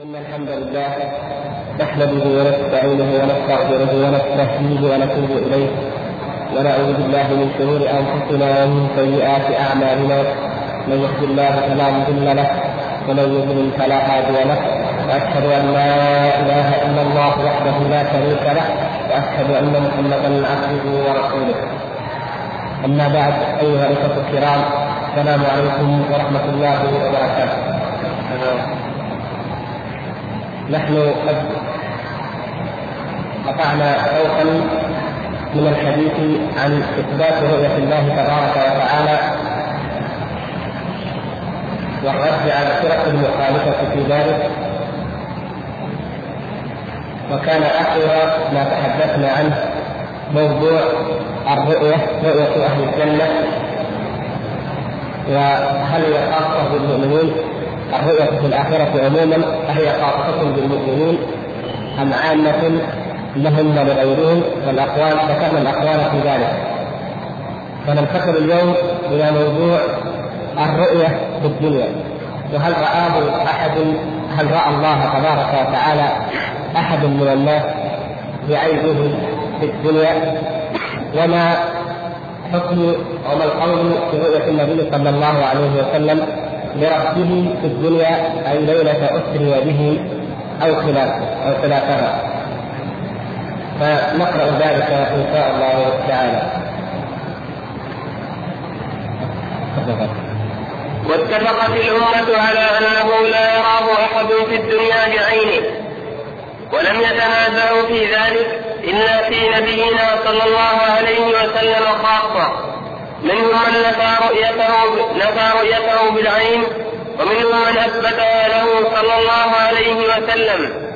إن الحمد لله نحمده ونستعينه ونستغفره ونستهديه ونتوب إليه. ونعوذ بالله من شرور أنفسنا ومن سيئات أعمالنا. من يهد الله فلا مضل له ومن يضلل فلا هادي له. وأشهد أن لا إله إلا الله وحده لا شريك له. وأشهد أن محمدا عبده ورسوله. أما بعد أيها الأخوة الكرام السلام عليكم ورحمة الله وبركاته. نحن قد قطعنا شوطا من الحديث عن إثبات رؤية الله تبارك وتعالى والرد على الفرق المخالفة في ذلك. وكان آخر ما تحدثنا عنه موضوع الرؤية رؤية أهل الجنة وهل هي خاصه بالمؤمنين الرؤية في الآخرة عموما أهي خاصة بالمؤمنين أم عامة لهم ولغيرهم والأقوال ذكرنا الأقوال في ذلك. فننتقل اليوم إلى موضوع الرؤية في الدنيا. وهل رآه أحد؟ هل رأى الله تبارك وتعالى أحد من الناس بعينه في الدنيا؟ وما حكم وما القول في رؤية النبي صلى الله عليه وسلم لربه في الدنيا أي ليلة أسري به أو خلافه أو خلافها. فنقرأ ذلك إن شاء الله تعالى. واتفقت الأمة على أنه لا يراه أحد في الدنيا بعينه. ولم يتنازعوا في ذلك إلا في نبينا صلى الله عليه وسلم خاصة. منهم من نفى رؤيته نفى رؤيته بالعين ومنهم من اثبتها له صلى الله عليه وسلم.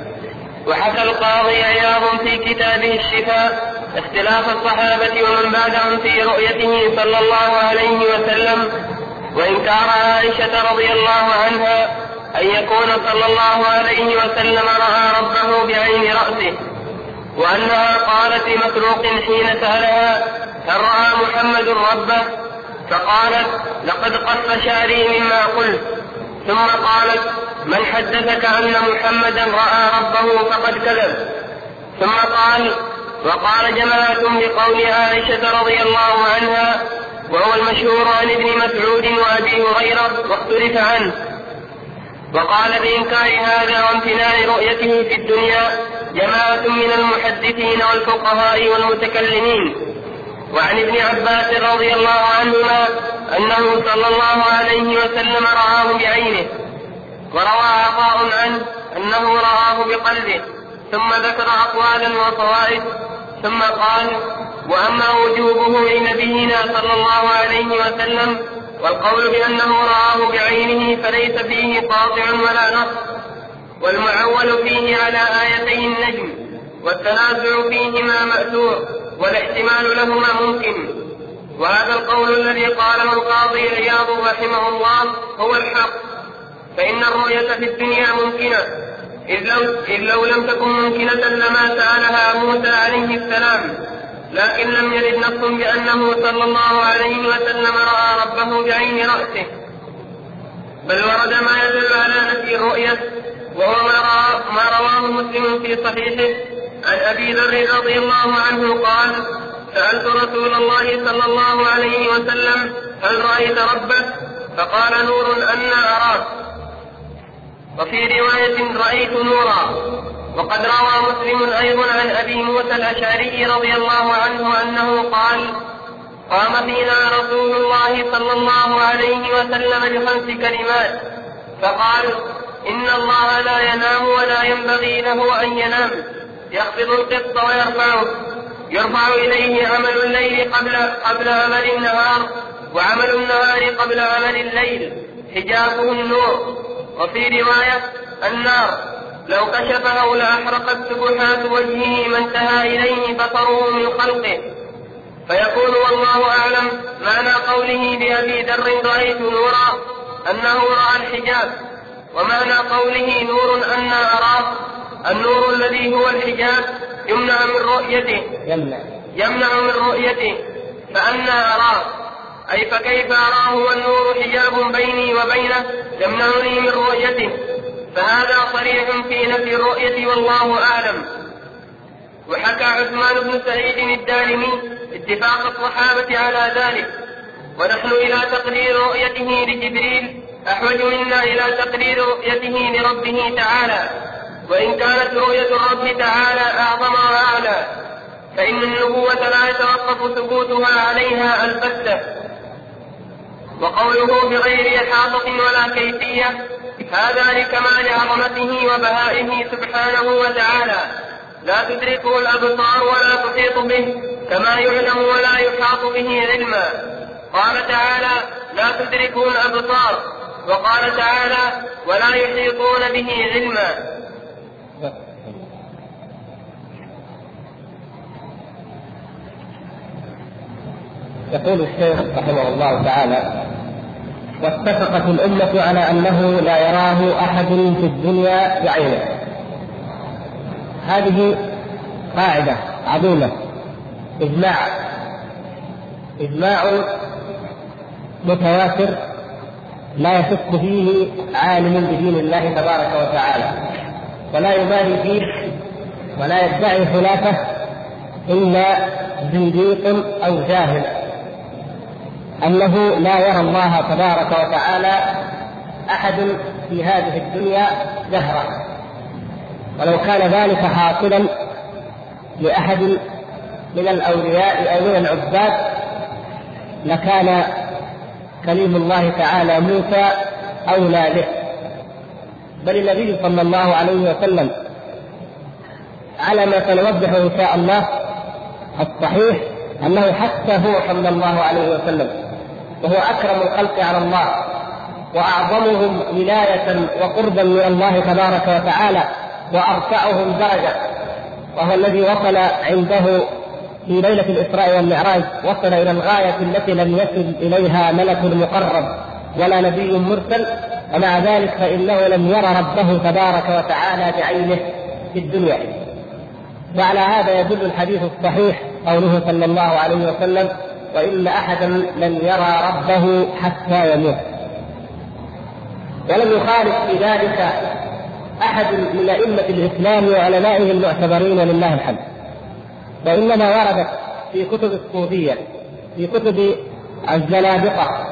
وحكى القاضي عياض في كتابه الشفاء اختلاف الصحابة ومن بعدهم في رؤيته صلى الله عليه وسلم. وإنكار عائشة رضي الله عنها أن يكون صلى الله عليه وسلم رأى ربه بعين رأسه وأنها قالت لمسروق حين سألها هل رأى محمد ربه فقالت لقد قص شعري مما قلت. ثم قالت من حدثك أن محمدا رأى ربه فقد كذب. ثم قال وقال جماعة بقول عائشة رضي الله عنها وهو المشهور عن ابن مسعود وأبي هريرة واختلف عنه. وقال بإنكار هذا وامتناع رؤيته في الدنيا جماعة من المحدثين والفقهاء والمتكلمين. وعن ابن عباس رضي الله عنهما أنه صلى الله عليه وسلم رآه بعينه وروى عطاء عنه أنه رآه بقلبه ثم ذكر أقوالا وفوائد ثم قال وأما وجوبه لنبينا صلى الله عليه وسلم والقول بأنه رآه بعينه فليس فيه قاطع ولا نص والمعول فيه على آيتي النجم والتنازع فيهما مأثور. والاحتمال لهما ممكن. وهذا القول الذي قاله القاضي عياض رحمه الله هو الحق. فإن الرؤية في الدنيا ممكنة. إذ لو, إذ لو لم تكن ممكنة لما سألها موسى عليه السلام. لكن لم يرد نص بأنه صلى الله عليه وسلم رأى ربه بعين رأسه. بل ورد ما يدل على نفي الرؤية. وهو ما, ما رواه مسلم في صحيحه. عن أبي ذر رضي الله عنه قال سألت رسول الله صلى الله عليه وسلم هل رأيت ربك؟ فقال نور أنا اراك وفي رواية رأيت نورا. وقد روى مسلم أيضا عن أبي موسى الأشعري رضي الله عنه أنه قال قام فينا رسول الله صلى الله عليه وسلم بخمس كلمات. فقال إن الله لا ينام ولا ينبغي له أن ينام. يخفض القسط ويرفعه. يرفع إليه عمل الليل قبل قبل عمل النهار وعمل النهار قبل عمل الليل. حجابه النور. وفي رواية النار. لو كشفه لأحرقت سبحات وجهه ما انتهى إليه بصره من خلقه. فيقول والله أعلم معنى قوله بأبي ذر رأيت نورا أنه رأى الحجاب ومعنى قوله نور أنا أراه النور الذي هو الحجاب يمنع من رؤيته. يمنع. يمنع من رؤيته. فأنا أراه. أي فكيف أراه والنور حجاب بيني وبينه؟ يمنعني من رؤيته. فهذا صريح في نفي الرؤية والله أعلم. وحكى عثمان بن سعيد الدارمي اتفاق الصحابة على ذلك. ونحن إلى تقرير رؤيته لجبريل. أحوج منا إلى تقرير رؤيته لربه تعالى. وإن كانت رؤية الرب تعالى أعظم وأعلى فإن النبوة لا يتوقف ثبوتها عليها البتة. وقوله بغير إحاطة ولا كيفية هذا لكمال عظمته وبهائه سبحانه وتعالى. لا تدركه الأبصار ولا تحيط به كما يعلم ولا يحاط به علما. قال تعالى لا تدركه الأبصار. وقال تعالى ولا يحيطون به علما. يقول الشيخ رحمه الله تعالى واتفقت الأمة على أنه لا يراه أحد في الدنيا بعينه. هذه قاعدة عظيمة. إجماع إجماع متواتر لا يشك فيه عالم بدين الله تبارك وتعالى. ولا يبالي فيه ولا يدعي خلافه إلا زنديق أو جاهل. أنه لا يرى الله تبارك وتعالى أحد في هذه الدنيا جهرا ولو كان ذلك حاصلا لأحد من الأولياء أو من العباد لكان كليم الله تعالى موسى أولى به. بل النبي صلى الله عليه وسلم على ما سنوضحه إن شاء الله الصحيح أنه حتى هو صلى الله عليه وسلم وهو أكرم الخلق على الله وأعظمهم ولاية وقربا من الله تبارك وتعالى وأرفعهم درجة. وهو الذي وصل عنده في ليلة الإسراء والمعراج وصل إلى الغاية التي لم يصل إليها ملك مقرب ولا نبي مرسل ومع ذلك فإنه لم يرى ربه تبارك وتعالى بعينه في الدنيا. وعلى هذا يدل الحديث الصحيح قوله صلى الله عليه وسلم وإن أحدا لن يرى ربه حتى يموت. ولم يخالف في ذلك أحد من أئمة الإسلام وعلمائه المعتبرين لله الحمد. وإنما وردت في كتب الصوفية في كتب الزنادقة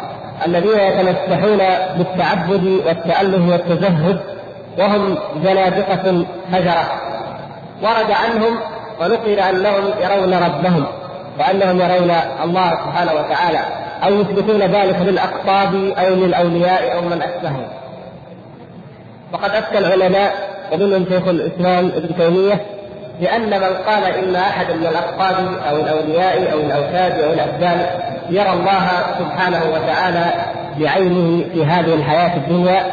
الذين يتمسحون بالتعبد والتأله والتزهد وهم زنادقة فجرة ورد عنهم ونقل أنهم يرون ربهم. وأنهم يرون الله سبحانه وتعالى أو يثبتون ذلك للأقطاب أو للأولياء أو من أشبههم. وقد أفتى العلماء ومنهم شيخ الإسلام ابن تيمية بأن من قال إن أحدا من الأقطاب أو الأولياء أو الأوتاد أو الأبدان يرى الله سبحانه وتعالى بعينه في هذه الحياة الدنيا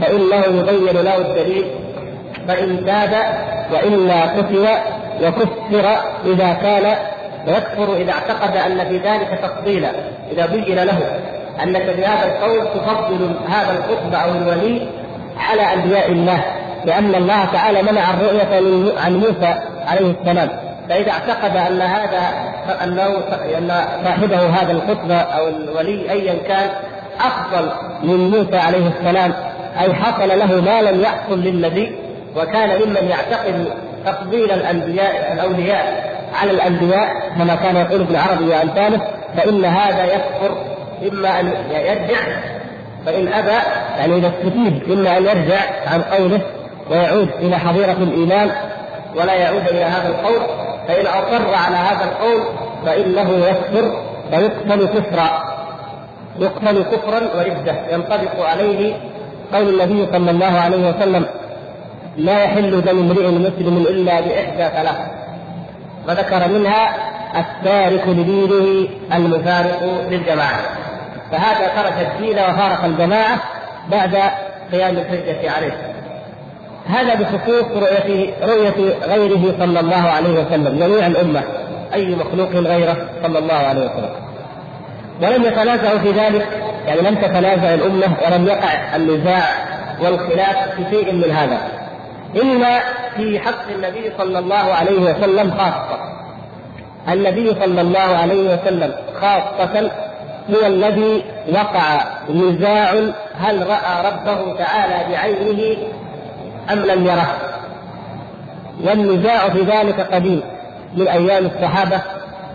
فإنه يبين له الدليل فإن تاب وإلا قتل وكفر إذا كان ويكفر إذا اعتقد أن في ذلك تفضيلا إذا بين له أنك بهذا القول تفضل هذا القطب أو الولي على أنبياء الله لأن الله تعالى منع الرؤية عن موسى عليه السلام. فإذا اعتقد أن هذا أنه أن صاحبه هذا القطب أو الولي أيا كان أفضل من موسى عليه السلام أي حصل له ما لم يحصل للنبي وكان ممن يعتقد تفضيل الأنبياء الأولياء. على الأنبياء كما كان يقول ابن عربي وأمثاله فإن هذا يكفر إما أن يرجع فإن أبى يعني إذا استفيد إما أن يرجع عن قوله ويعود إلى حظيرة الإيمان ولا يعود إلى هذا القول فإن أصر على هذا القول فإنه يكفر فيقتل كفرا يقتل كفرا وردة ينطبق عليه قول النبي صلى الله عليه وسلم لا يحل دم امرئ مسلم إلا بإحدى ثلاث وذكر منها التارك لدينه المفارق للجماعة. فهذا ترك الدين وفارق الجماعة بعد قيام الحجة عليه. هذا بخصوص رؤية رؤية غيره صلى الله عليه وسلم جميع الأمة أي مخلوق غيره صلى الله عليه وسلم. ولم يتنازعوا في ذلك يعني لم تتنازع الأمة ولم يقع النزاع والخلاف في شيء من هذا. إلا في حق النبي صلى الله عليه وسلم خاصة. النبي صلى الله عليه وسلم خاصة هو الذي وقع نزاع هل رأى ربه تعالى بعينه أم لم يره. والنزاع في ذلك قديم من أيام الصحابة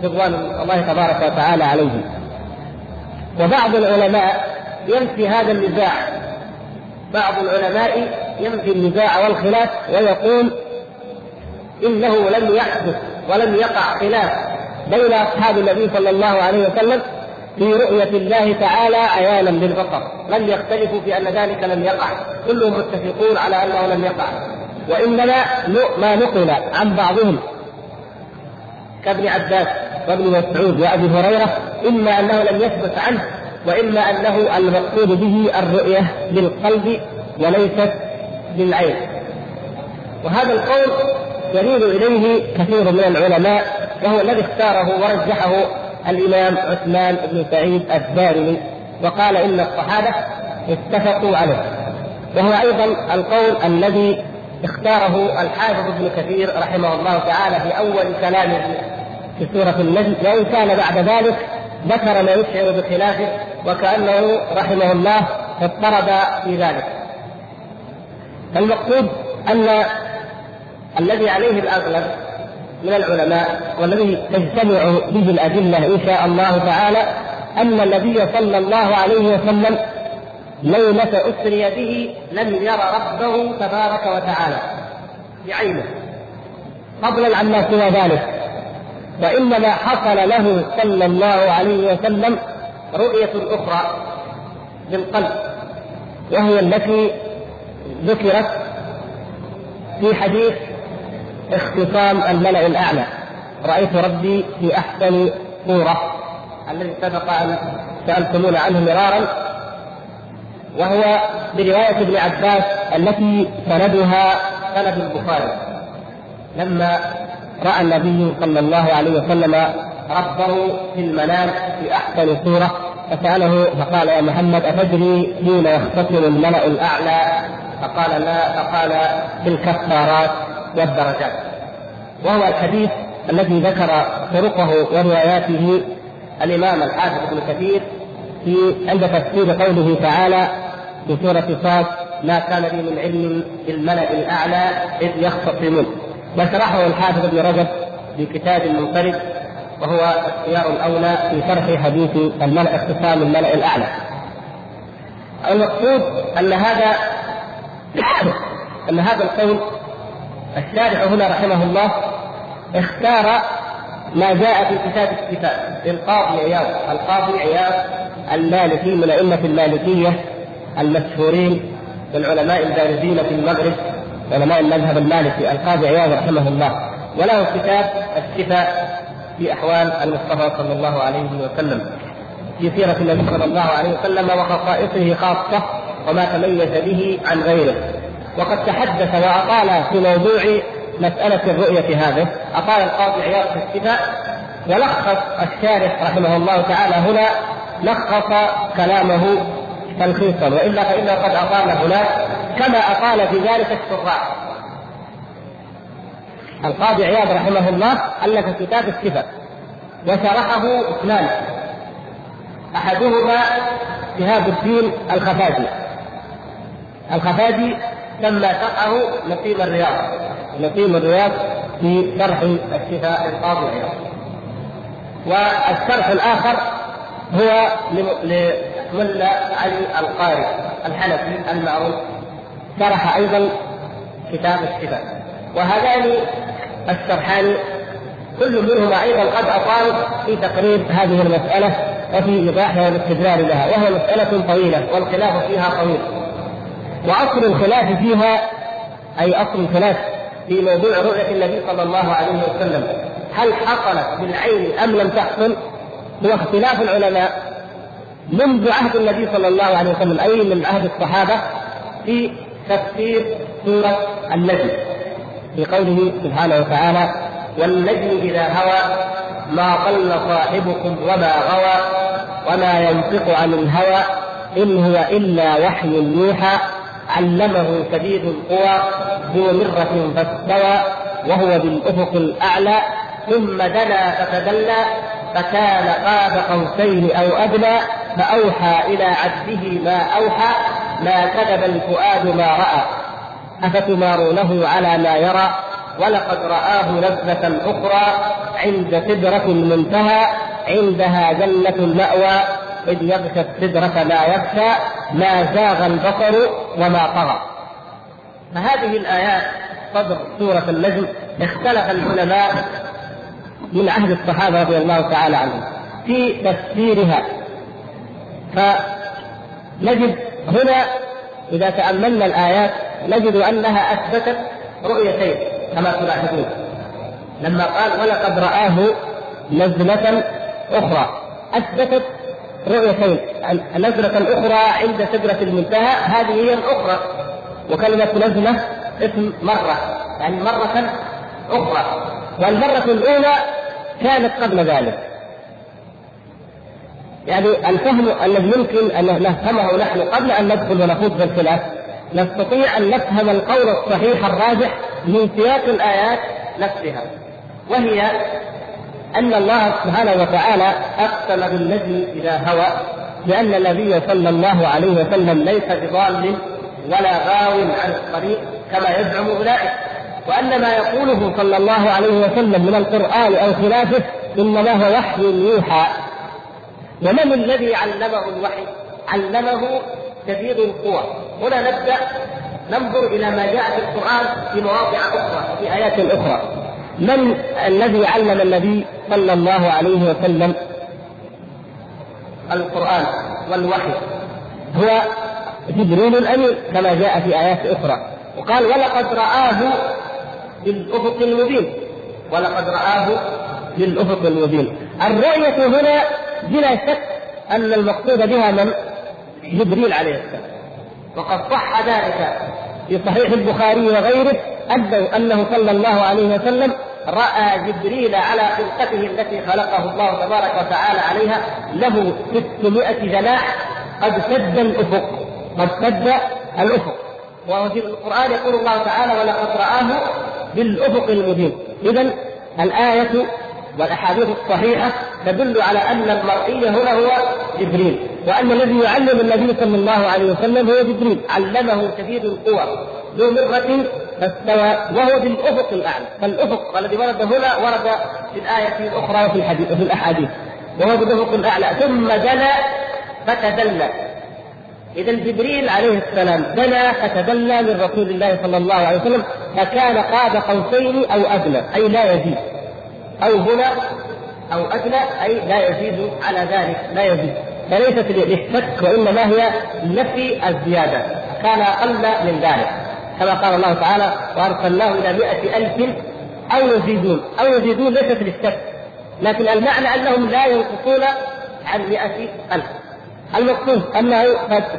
رضوان الله تبارك وتعالى عليهم. وبعض العلماء ينفي هذا النزاع بعض العلماء ينفي النزاع والخلاف ويقول إنه لم يحدث ولم يقع خلاف بين أصحاب النبي صلى الله عليه وسلم في رؤية الله تعالى عيانا بالبصر، لم يختلفوا في أن ذلك لم يقع، كلهم متفقون على أنه لم يقع، وإنما ما نقل عن بعضهم كابن عباس وابن مسعود وأبي هريرة إما أنه لم يثبت عنه واما أنه المقصود به الرؤية بالقلب وليست بالعين. وهذا القول يميل إليه كثير من العلماء وهو الذي اختاره ورجحه الإمام عثمان بن سعيد الدارمي وقال إن الصحابة اتفقوا عليه وهو أيضا القول الذي اختاره الحافظ ابن كثير رحمه الله تعالى في أول كلامه في سورة النجم وإن كان بعد ذلك ذكر ما يشعر بخلافه وكأنه رحمه الله اضطرب في ذلك. المقصود أن الذي عليه الأغلب من العلماء والذي تجتمع به الأدلة إن شاء الله تعالى أن النبي صلى الله عليه وسلم ليلة أسري به لم ير ربه تبارك وتعالى بعينه فضلا عما سوى ذلك. وإنما حصل له صلى الله عليه وسلم رؤية أخرى بالقلب وهي التي ذكرت في حديث اختصام الملأ الأعلى. رأيت ربي في أحسن صورة الذي سبق أن سألتمون عنه مرارا وهو برواية ابن عباس التي سندها سند البخاري. لما رأى النبي صلى الله عليه وسلم ربه في المنام في أحسن صورة فسأله فقال يا محمد أتدري حين يختصم الملأ الأعلى؟ فقال لا. فقال في الكفارات والدرجات وهو الحديث الذي ذكر طرقه ورواياته الإمام الحافظ ابن كثير في عند تفسير قوله تعالى في سورة صاد ما كان لي من علم بالملأ الأعلى إذ يختصمون وشرحه الحافظ ابن رجب في كتاب منفرد وهو اختيار الأولى في شرح حديث الملأ اختصام الملأ الأعلى. المقصود أن هذا أن هذا القول الشارع هنا رحمه الله اختار ما جاء في كتاب الصفات للقاضي عياض القاضي عياض المالكي من أئمة المالكية المشهورين بالعلماء البارزين في المغرب. علماء المذهب المالكي القاضي عياض رحمه الله وله كتاب الشفاء في أحوال المصطفى صلى الله عليه وسلم. في سيرة النبي صلى الله عليه وسلم وخصائصه خاصة وما تميز به عن غيره. وقد تحدث وأطال في موضوع مسألة الرؤية هذه. أطال القاضي عياض في الشفاء ولخص الشارح رحمه الله تعالى هنا لخص كلامه تلخيصا وإلا فانه قد اطال هناك كما اطال في ذلك الشراح القاضي عياض رحمه الله ألف كتاب الصفة وشرحه اثنان أحدهما شهاب الدين الخفاجي. الخفاجي تم شرحه نقيم الرياض نقيم الرياض في شرح الشفاء للقاضي عياض والشرح الآخر هو ملا علي القاري الحنفي المعروف شرح أيضا كتاب الشفاء وهذان الشرحان كل منهما أيضا قد أطال في تقرير هذه المسألة وفي ايضاحها والاستدلال لها وهي مسألة طويلة والخلاف فيها طويل. وأصل الخلاف فيها أي أصل الخلاف في موضوع رؤية النبي صلى الله عليه وسلم هل حصلت بالعين أم لم تحصل؟ هو اختلاف العلماء منذ عهد النبي صلى الله عليه وسلم أي من عهد الصحابة في تفسير سورة النجم في قوله سبحانه وتعالى والنجم إذا هوى ما ضل صاحبكم وما غوى وما ينطق عن الهوى إن هو إلا وحي يوحى علمه شديد القوى ذو مرة فاستوى وهو بالأفق الأعلى ثم دنا فتدلى فكان قاب قوسين أو أدنى فأوحى إلى عبده ما أوحى ما كذب الفؤاد ما رأى. أفتمارونه على ما يرى؟ ولقد رآه نزلة أخرى عند سدرة المنتهى عندها جنة المأوى. إذ يغشى السدرة ما يغشى ما زاغ البصر وما طغى. فهذه الآيات صدر سورة النجم اختلف العلماء من عهد الصحابة رضي الله تعالى عنهم. في تفسيرها. فنجد هنا إذا تأملنا الآيات نجد أنها أثبتت رؤيتين كما تلاحظون. لما قال ولقد رآه نزلة أخرى أثبتت رؤيتين. نزلة أخرى عند سدرة المنتهى هذه هي الأخرى. وكلمة نزلة اسم مرة يعني مرة أخرى. والمرة الأولى كانت قبل ذلك. يعني الفهم الذي يمكن أن نفهمه نحن قبل أن ندخل ونخوض في الخلاف نستطيع أن نفهم القول الصحيح الراجح من سياق الآيات نفسها وهي أن الله سبحانه وتعالى أقسم بالنجم إذا هوى لأن النبي صلى الله عليه وسلم ليس بضال ولا غاو عن الطريق كما يزعم أولئك. وأن ما يقوله صلى الله عليه وسلم من القرآن أو خلافه إنما هو وحي يوحى. ومن الذي علمه الوحي؟ علمه شديد القوى. هنا نبدأ ننظر إلى ما جاء في القرآن في مواضع أخرى في آيات أخرى. من الذي علم النبي صلى الله عليه وسلم؟ القرآن والوحي. هو جبريل الأمين كما جاء في آيات أخرى. وقال ولقد رآه بالافق المبين. ولقد رآه بالافق المبين. الرؤية هنا بلا شك أن المقصود بها من؟ جبريل عليه السلام. وقد صح ذلك في صحيح البخاري وغيره انه صلى الله عليه وسلم رأى جبريل على خلقته التي خلقه الله تبارك وتعالى عليها. له 600 جناح قد سد الأفق. قد سد الأفق. وفي القرآن يقول الله تعالى ولقد رآه بالأفق المبين. اذا الآية والأحاديث الصحيحة تدل على أن المرئي هنا هو جبريل وأن الذي يعلم النبي صلى الله عليه وسلم هو جبريل. علمه شديد القوى. ذو مرة فاستوى وهو بالافق الأعلى. فالأفق الذي ورد هنا ورد في الآية الأخرى وفي الحديث وفي الأحاديث. وهو بالافق الأعلى. ثم دنا فتدلى. إذا جبريل عليه السلام دنا فتدلى من رسول الله صلى الله عليه وسلم فكان قاب قوسين أو أدنى أي لا يزيد. أو هنا أو أدنى أي لا يزيد على ذلك لا يزيد. فليست للشك وإنما هي نفي الزيادة. كان أقل من ذلك. كما قال الله تعالى وأرسلناه إلى مئة ألف أو يزيدون. أو يزيدون ليست للشك لكن المعنى أنهم لا ينقصون عن مئة ألف. المقصود أنه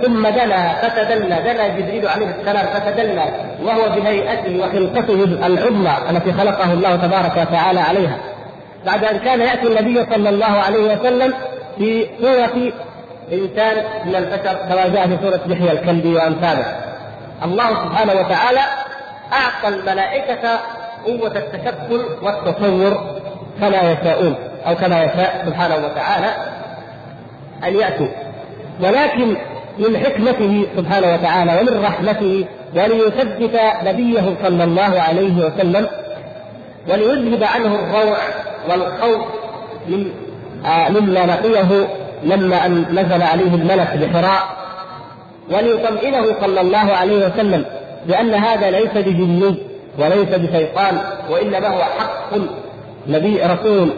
ثم دنا فتدلى دنا جبريل عليه السلام فتدلى وهو بهيئته وخلقته العظمى التي خلقه الله تبارك وتعالى عليها. بعد أن كان يأتي النبي صلى الله عليه وسلم في صورة إنسان من البشر كما جاء في سوره لحية الكلب وامثاله الله سبحانه وتعالى أعطى الملائكة قوة التشكل والتصور كما يشاءون أو كما يشاء سبحانه وتعالى أن يأتوا. ولكن من حكمته سبحانه وتعالى ومن رحمته وليثبت نبيه صلى الله عليه وسلم وليذهب عنه الروع والخوف من آه مما لقيه لما أن نزل عليه الملك بحراء. وليطمئنه صلى الله عليه وسلم بأن هذا ليس بجني وليس بشيطان وإنما هو حق نبي رسول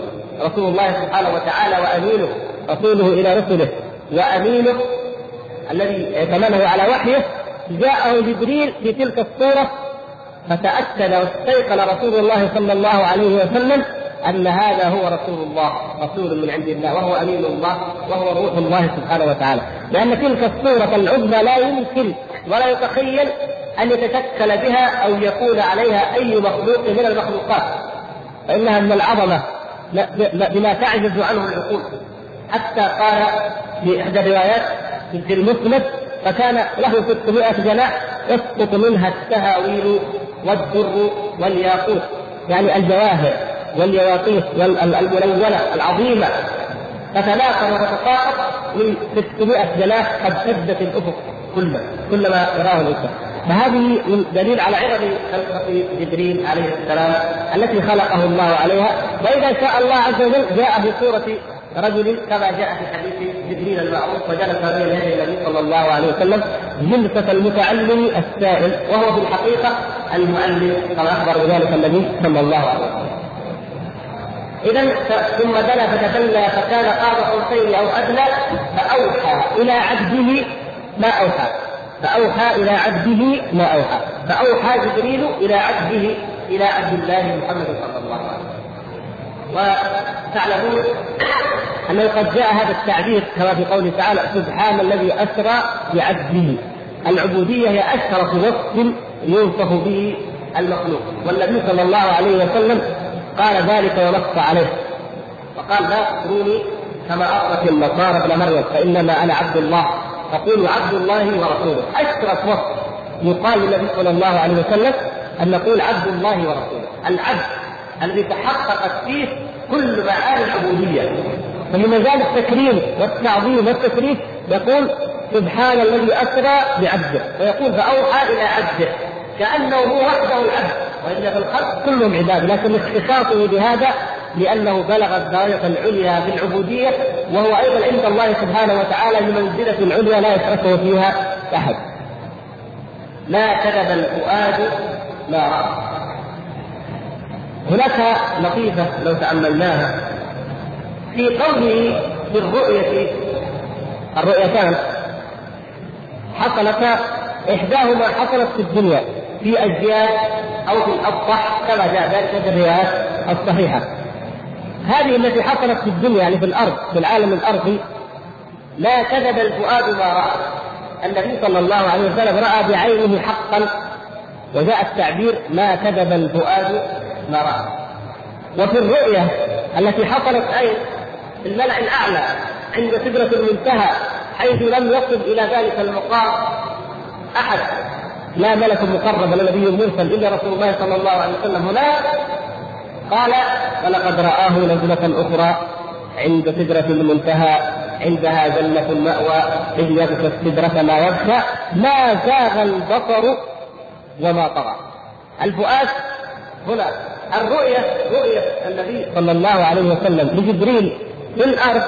رسول الله سبحانه وتعالى وأمينه رسوله إلى رسله. وأمينه الذي ائتمنه على وحيه جاءه جبريل في تلك الصورة فتأكد واستيقن رسول الله صلى الله عليه وسلم أن هذا هو رسول الله رسول من عند الله وهو أمين الله وهو روح الله سبحانه وتعالى. لأن تلك الصورة العظمى لا يمكن ولا يتخيل أن يتشكل بها أو يكون عليها أي مخلوق من المخلوقات. فإنها من العظمة بما تعجز عنه العقول. حتى قال في إحدى الروايات في المسند فكان له 600 جناح يسقط منها التهاويل والدر والياقوت يعني الجواهر واليواقيت الملونة العظيمة. تتلاقى وتتساقط من 600 جناح قد سدت الأفق كله كلما يراه الإنسان. فهذه دليل على عظم خلقة جبريل عليه السلام التي خلقه الله عليها. وإذا شاء الله عز وجل جاء في صورة رجل كما جاء في حديث جبريل المعروف وجلس بين يدي النبي صلى الله عليه وسلم جلسة المتعلم السائل وهو في الحقيقة المعلم كما أخبر بذلك النبي صلى الله عليه وسلم. إذا ثم دنا فتدلى فكان قاب قوسين أو أدنى فأوحى إلى عبده ما أوحى فأوحى إلى عبده ما أوحى فأوحى جبريل إلى عبده إلى عبد الله محمد صلى الله عليه وسلم وتعلمون أنه قد جاء هذا التعبير كما في قوله تعالى سبحان الذي أسرى بعبده. العبودية هي أشرف وصف يوصف به المخلوق. والنبي صلى الله عليه وسلم قال ذلك ونص عليه. وقال لا تكوني كما أطلق النصارى ابن مريم فإنما أنا عبد الله. فقولوا عبد الله ورسوله. أشرف وصف يقال للنبي صلى الله عليه وسلم أن نقول عبد الله ورسوله. العبد الذي تحققت فيه كل معاني العبودية. فمن ذلك التكريم والتعظيم والتكريم يقول سبحان الذي أسرى بعبده. ويقول فأوحى إلى عبده. كأنه هو وحده العبد. وإن في الخلق كلهم عباد. لكن اختصاصه بهذا لأنه بلغ الدرجة العليا في العبودية. وهو أيضا عند الله سبحانه وتعالى بمنزلة عليا لا يشركه فيها أحد. ما كذب الفؤاد ما رأى. هناك لطيفة لو تأملناها في قوله في الرؤية الرؤيتان حصلتا إحداهما حصلت في الدنيا في أجيال أو في الأسطح كما جاء ذلك في الروايات الصحيحة. هذه التي حصلت في الدنيا يعني في الأرض في العالم الأرضي لا كذب الفؤاد ما رأى. النبي صلى الله عليه وسلم رأى بعينه حقا وجاء التعبير ما كذب الفؤاد ما رأى وفي الرؤية التي حصلت أي في الملأ الأعلى عند سدرة المنتهى حيث لم يصل إلى ذلك المقام أحد. لا ملك مقرب ولا نبي مرسل إلا رسول الله صلى الله عليه وسلم. هناك قال ولقد رآه نزلة أخرى عند سدرة المنتهى عندها جنة المأوى إذ يغشى السدرة ما يغشى ما زاغ البصر وما طغى. الفؤاد هنا الرؤية رؤية النبي صلى الله عليه وسلم لجبريل في الأرض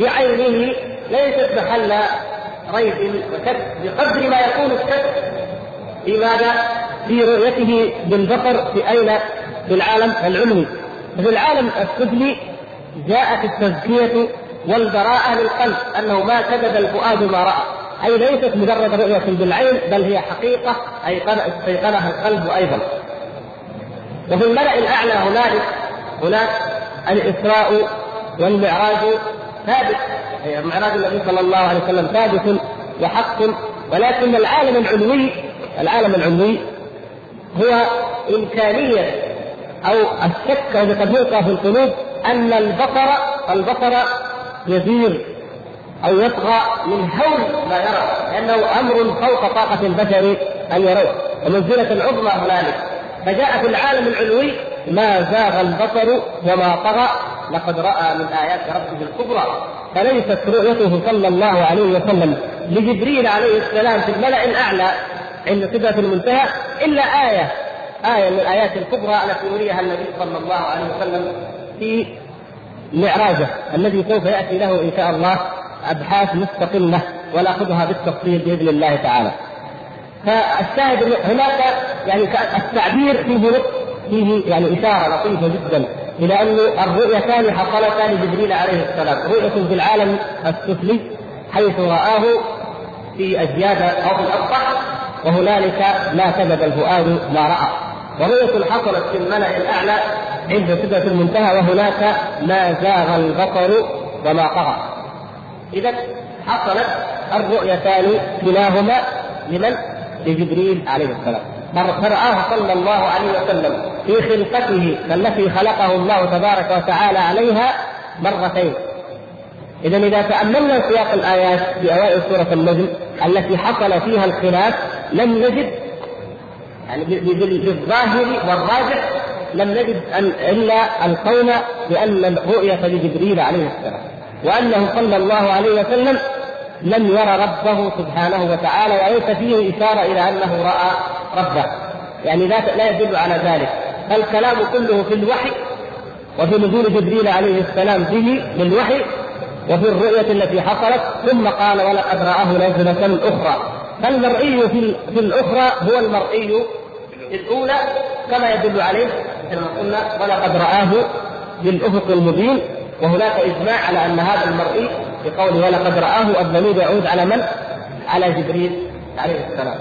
بعينه ليست محل ريب وشك بقدر ما يكون الشك في ماذا؟ في رؤيته بالبصر في أين؟ في العالم العلوي في العالم السفلي جاءت التزكية والبراءة للقلب أنه ما كذب الفؤاد ما رأى أي ليست مجرد رؤية بالعين بل هي حقيقة استيقنها القلب أيضا وفي الملأ الأعلى هنالك هناك الإسراء والمعراج ثابت معراج النبي صلى الله عليه وسلم ثابت وحق ولكن العالم العلوي العالم العلوي هو إمكانية أو الشك الذي قد يلقى في القلوب أن البصر البصر يزير أو يطغى من هول ما يرى لأنه أمر فوق طاقة البشر أن يروه ومنزلة العظمى هنالك. فجاء في العالم العلوي ما زاغ البصر وما طغى لقد رأى من آيات ربه الكبرى فليست رؤيته صلى الله عليه وسلم لجبريل عليه السلام في الملأ الأعلى عند سدره المنتهى إلا آية آية من الآيات الكبرى التي يريها النبي صلى الله عليه وسلم في معراجه الذي سوف يأتي له إن شاء الله أبحاث مستقلة وناخذها بالتفصيل بإذن الله تعالى. فالشاهد هناك يعني التعبير فيه فيه يعني إشارة لطيفة جدا إلى أن الرؤيتان حصلتا لجبريل عليه السلام، رؤية في العالم السفلي حيث رآه في اجياد أو في الاسطح وهنالك ما كذب الفؤاد ما رأى. ورؤية حصلت في الملأ الأعلى عند سدرة المنتهى وهناك ما زاغ البصر وما طغى. إذا حصلت الرؤيتان كلاهما لمن؟ لجبريل عليه السلام. فرآه صلى الله عليه وسلم في خلقته التي خلقه الله تبارك وتعالى عليها مرتين. إذا إذا تأملنا سياق الآيات في أوائل سورة النجم التي حصل فيها الخلاف لم نجد يعني بالظاهر والراجح لم نجد أن إلا القول بأن الرؤية لجبريل عليه السلام. وأنه صلى الله عليه وسلم لم يرى ربه سبحانه وتعالى وليس فيه إشارة إلى أنه رأى ربه. يعني لا لا يدل على ذلك. الكلام كله في الوحي وفي نزول جبريل عليه السلام به للوحي وفي الرؤية التي حصلت ثم قال ولقد رآه نزلة أخرى. فالمرئي في في الأخرى هو المرئي الأولى كما يدل عليه كما قلنا ولقد رآه بالأفق المبين. وهناك إجماع على أن هذا المرئي بقول ولقد رآه الضمير يعود على من؟ على جبريل عليه السلام.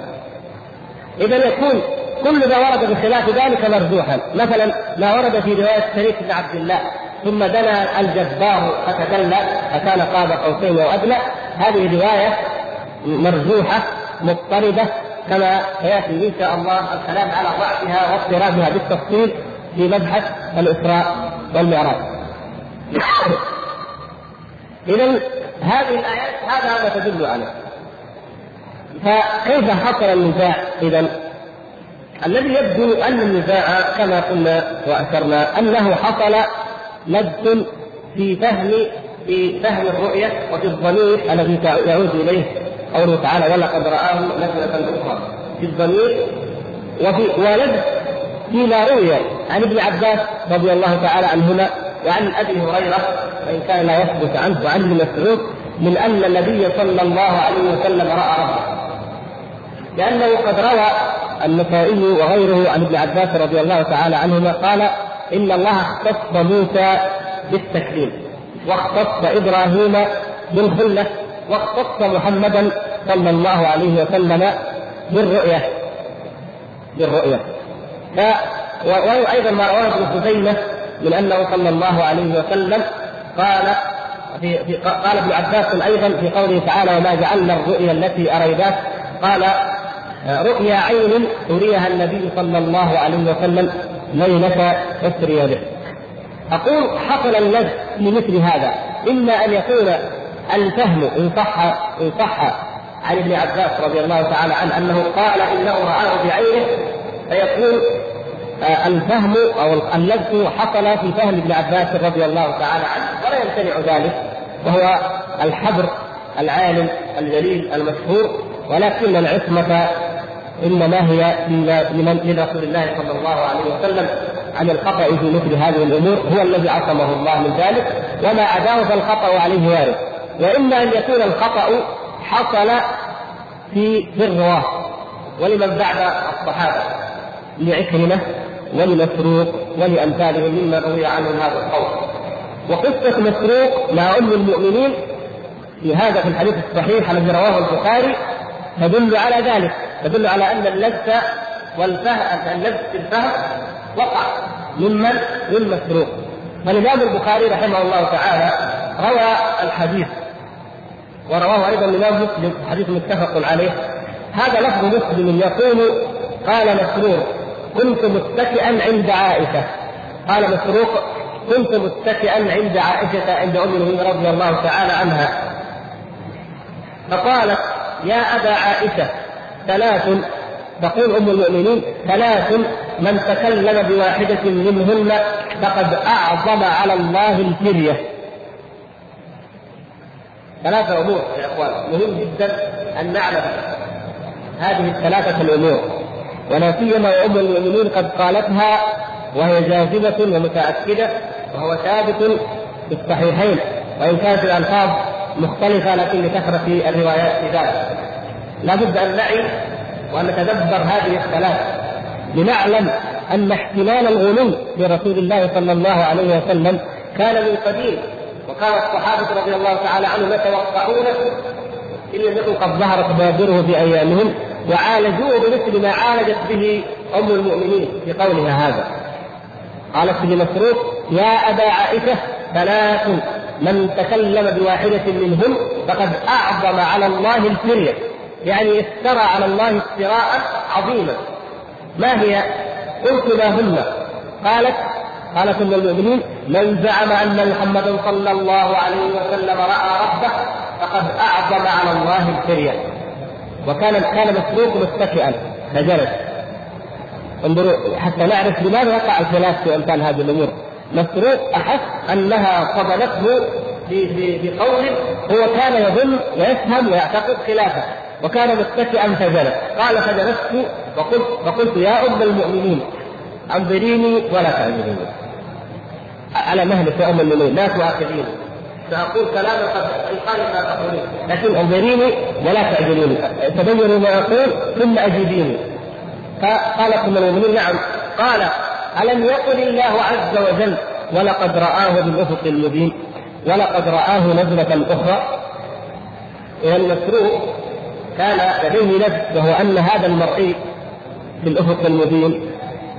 إذا يكون كل ما ورد بخلاف ذلك مرجوحا، مثلا ما ورد في رواية شريك بن عبد الله ثم دنا الجبار فتدلى فكان قاب قوسين أو أدنى هذه رواية مرجوحة مضطربه كما سيأتي إن شاء الله الكلام على ضعفها واضطرابها بالتفصيل في مبحث الإسراء والمعراج. اذا هذه الآيات هذا ما تدل عليه. فكيف حصل النزاع اذا؟ الذي يبدو أن النزاع كما قلنا وأشرنا أنه حصل لبس في فهم في فهم الرؤية وفي الضمير الذي يعود إليه قوله تعالى ولقد رآه نزلة أخرى في الضمير وفي ولبس فيما روي عن ابن عباس رضي الله تعالى عنهما وعن أبي هريرة وإن كان لا يثبت عنه وعن ابن مسعود من أن النبي صلى الله عليه وسلم رأى ربه. لأنه قد روى النسائي وغيره عن ابن عباس رضي الله تعالى عنهما قال إن الله اختص موسى بالتكليم واختص إبراهيم بالخلة واختص محمدا صلى الله عليه وسلم بالرؤية بالرؤية. ف وأيضا ما رواه ابن خزيمة من انه صلى الله عليه وسلم قال في, في قال ابن عباس أيضا في قوله تعالى وما جعلنا الرؤيا التي أريناك قال رؤيا عين أريها النبي صلى الله عليه وسلم ليلة أسري به. أقول حصل اللذ في مثل هذا إما أن يكون الفهم إن صح إن صح عن ابن عباس رضي الله تعالى عنه أنه قال إنه رآه بعينه آه، الفهم أو اللذ حصل في فهم ابن عباس رضي الله تعالى عنه ولا يمتنع ذلك وهو الحبر العالم الجليل المشهور ولكن العصمة إنما هي لمن لرسول الله صلى الله عليه وسلم عن الخطأ في مثل هذه الأمور هو الذي عصمه الله من ذلك وما عداه فالخطأ عليه وارد. وإما أن يكون الخطأ حصل في في الرواة ولمن بعد الصحابة لعكرمة ولمسروق ولامثالهم مما روي عنهم هذا القول. وقصة مسروق مع أم المؤمنين في هذا في الحديث الصحيح الذي رواه البخاري تدل على ذلك تدل على أن اللذة والفهم في الفهم وقع ممن؟ من مسروق. فالإمام البخاري رحمه الله تعالى روى الحديث ورواه أيضا الإمام مسلم حديث متفق عليه. هذا لفظ مسلم يقول قال مسروق كنت متكئا عند عائشة. قال مسروق كنت متكئا عند عائشة عند أم المؤمنين رضي الله تعالى عنها. فقالت يا أبا عائشة ثلاث تقول أم المؤمنين ثلاث من تكلم بواحدة منهن فقد أعظم على الله الفرية ثلاثة أمور يا إخوان مهم جدا أن نعلم هذه الثلاثة الأمور. ولا سيما وأم المؤمنين قد قالتها وهي جاذبة ومتأكدة وهو ثابت في الصحيحين وإن كانت الألفاظ مختلفة لكن لكثرة الروايات في ذلك. لا بد أن نعي وأن نتدبر هذه الثلاث لنعلم أن احتمال الغلو لرسول الله صلى الله عليه وسلم كان من قديم. وكان الصحابة رضي الله تعالى عنهم يتوقعونه إن لم يكن قد ظهرت بادره في أيامهم؟ وعالجوه بمثل ما عالجت به أم المؤمنين في قولها هذا قالت لمسروق يا أبا عائشة ثلاث من تكلم بواحدة منهن فقد أعظم على الله الفرية يعني افترى على الله افتراء عظيما ما هي؟ قلت ما هن؟ قالت قالت أم المؤمنين من زعم أن محمدا صلى الله عليه وسلم رأى ربه فقد أعظم على الله الفرية وكان كان مسروق متكئا فجلس. انظروا حتى نعرف لماذا يقع الخلاف في امثال هذه الأمور. مسروق أحس أنها صدمته في في في قول هو كان يظن ويفهم ويعتقد خلافه وكان متكئا فجلس. قال فجلست وقلت فقلت يا أم المؤمنين أنظريني ولا تعذريني. على مهلك يا أم المؤمنين لا تؤاخذيني. ساقول كلاما قد قال ما تقولين لكن أنظريني ولا تعذريني تبينوا ما أقول ثم أجيبيني. فقالت ام المؤمنين نعم. قال ألم يقل الله عز وجل ولقد رآه بالأفق المبين ولقد رآه نزلة أخرى؟ إلى المسروق كان لديه نفس وهو أن هذا المرئي في الأفق المبين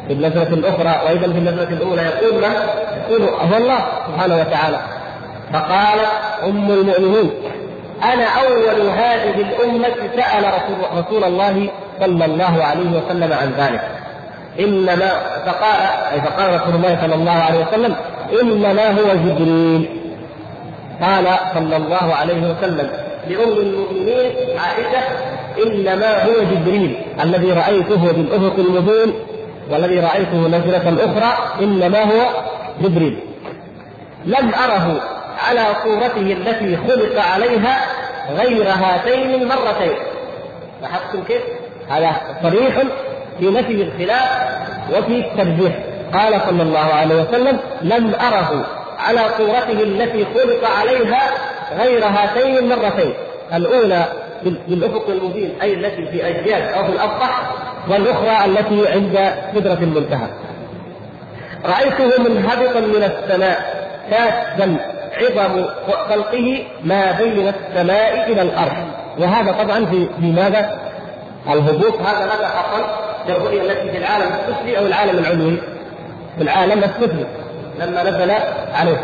في النزلة الأخرى وأيضا في النزلة الأولى يقول له يقول هو الله سبحانه وتعالى. فقال أم المؤمنين أنا أول هذه الأمة سأل رسول, رسول الله صلى الله عليه وسلم عن ذلك. انما فقال فقال رسول الله صلى الله عليه وسلم إنما هو جبريل. قال صلى الله عليه وسلم لأم المؤمنين عائشة إنما هو جبريل. الذي رأيته بالافق المبين والذي رأيته نزلة أخرى إنما هو جبريل. لم أره على صورته التي خلق عليها غير هاتين المرتين. لاحظتم كيف؟ هذا صريح في نفي الخلاف وفي الترجيح. قال صلى الله عليه وسلم لم أره على صورته التي خلق عليها غير هاتين المرتين. الأولى بالأفق المبين أي التي في أجيال أو في الأسطح والأخرى التي عند سدرة المنتهى. رأيته منهبطا من السماء شاذا عظم خلقه ما بين السماء إلى الأرض. وهذا طبعا في في ماذا؟ الهبوط. هذا ماذا حصل؟ الرؤية التي في العالم السفلي أو العالم العلوي؟ في العالم السفلي لما نزل عليه.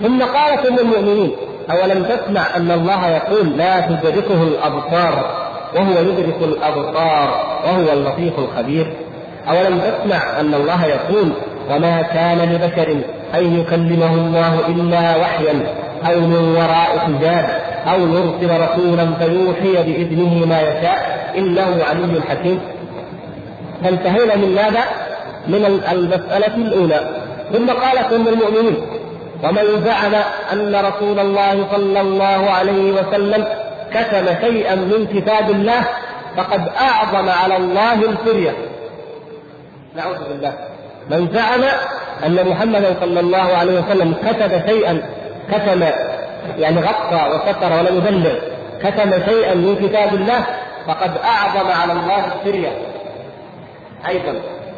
ثم قالت ام المؤمنين أولم تسمع أن الله يقول لا تدركه الأبصار وهو يدرك الأبصار وهو اللطيف الخبير أولم تسمع أن الله يقول وما كان لبشر أن يكلمه الله إلا وحيا أو من وراء حجاب أو يرسل رسولا فيوحي بإذنه ما يشاء إنه علي حكيم. فانتهينا من ماذا؟ من المسألة الأولى. ثم قالت أم المؤمنين ومن زعم أن رسول الله صلى الله عليه وسلم كتم شيئا من كتاب الله فقد أعظم على الله الفرية. نعوذ بالله. من زعم أن محمدا صلى الله عليه وسلم كتب شيئا كتم يعني غطى وستر ولم يبلغ كتم شيئا من كتاب الله فقد أعظم على الله الفرية أيضا.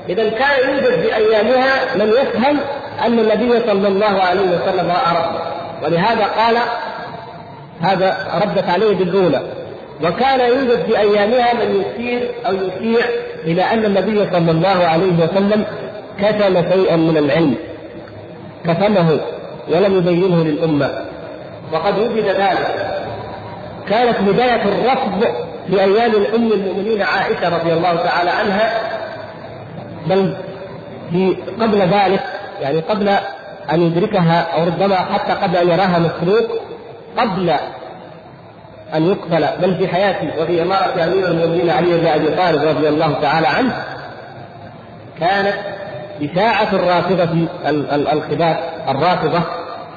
اذا كان يوجد في أيامها من يفهم أن النبي صلى الله عليه وسلم راى ربه ولهذا قال هذا ردت عليه بالأولى. وكان يوجد في أيامها من يشير أو يشيع إلى أن النبي صلى الله عليه وسلم كتم شيئا من العلم كتمه ولم يبينه للأمة. وقد وجد ذلك. كانت بدايه الرفض في أيام ام المؤمنين عائشة رضي الله تعالى عنها بل في قبل ذلك يعني قبل أن يدركها أو ربما حتى قبل أن يراها مسروق قبل أن يقتل. بل في حياته وفي اماره أمير المؤمنين علي بن أبي طالب رضي الله تعالى عنه كانت إشاعة الرافضة الخباث الرافضة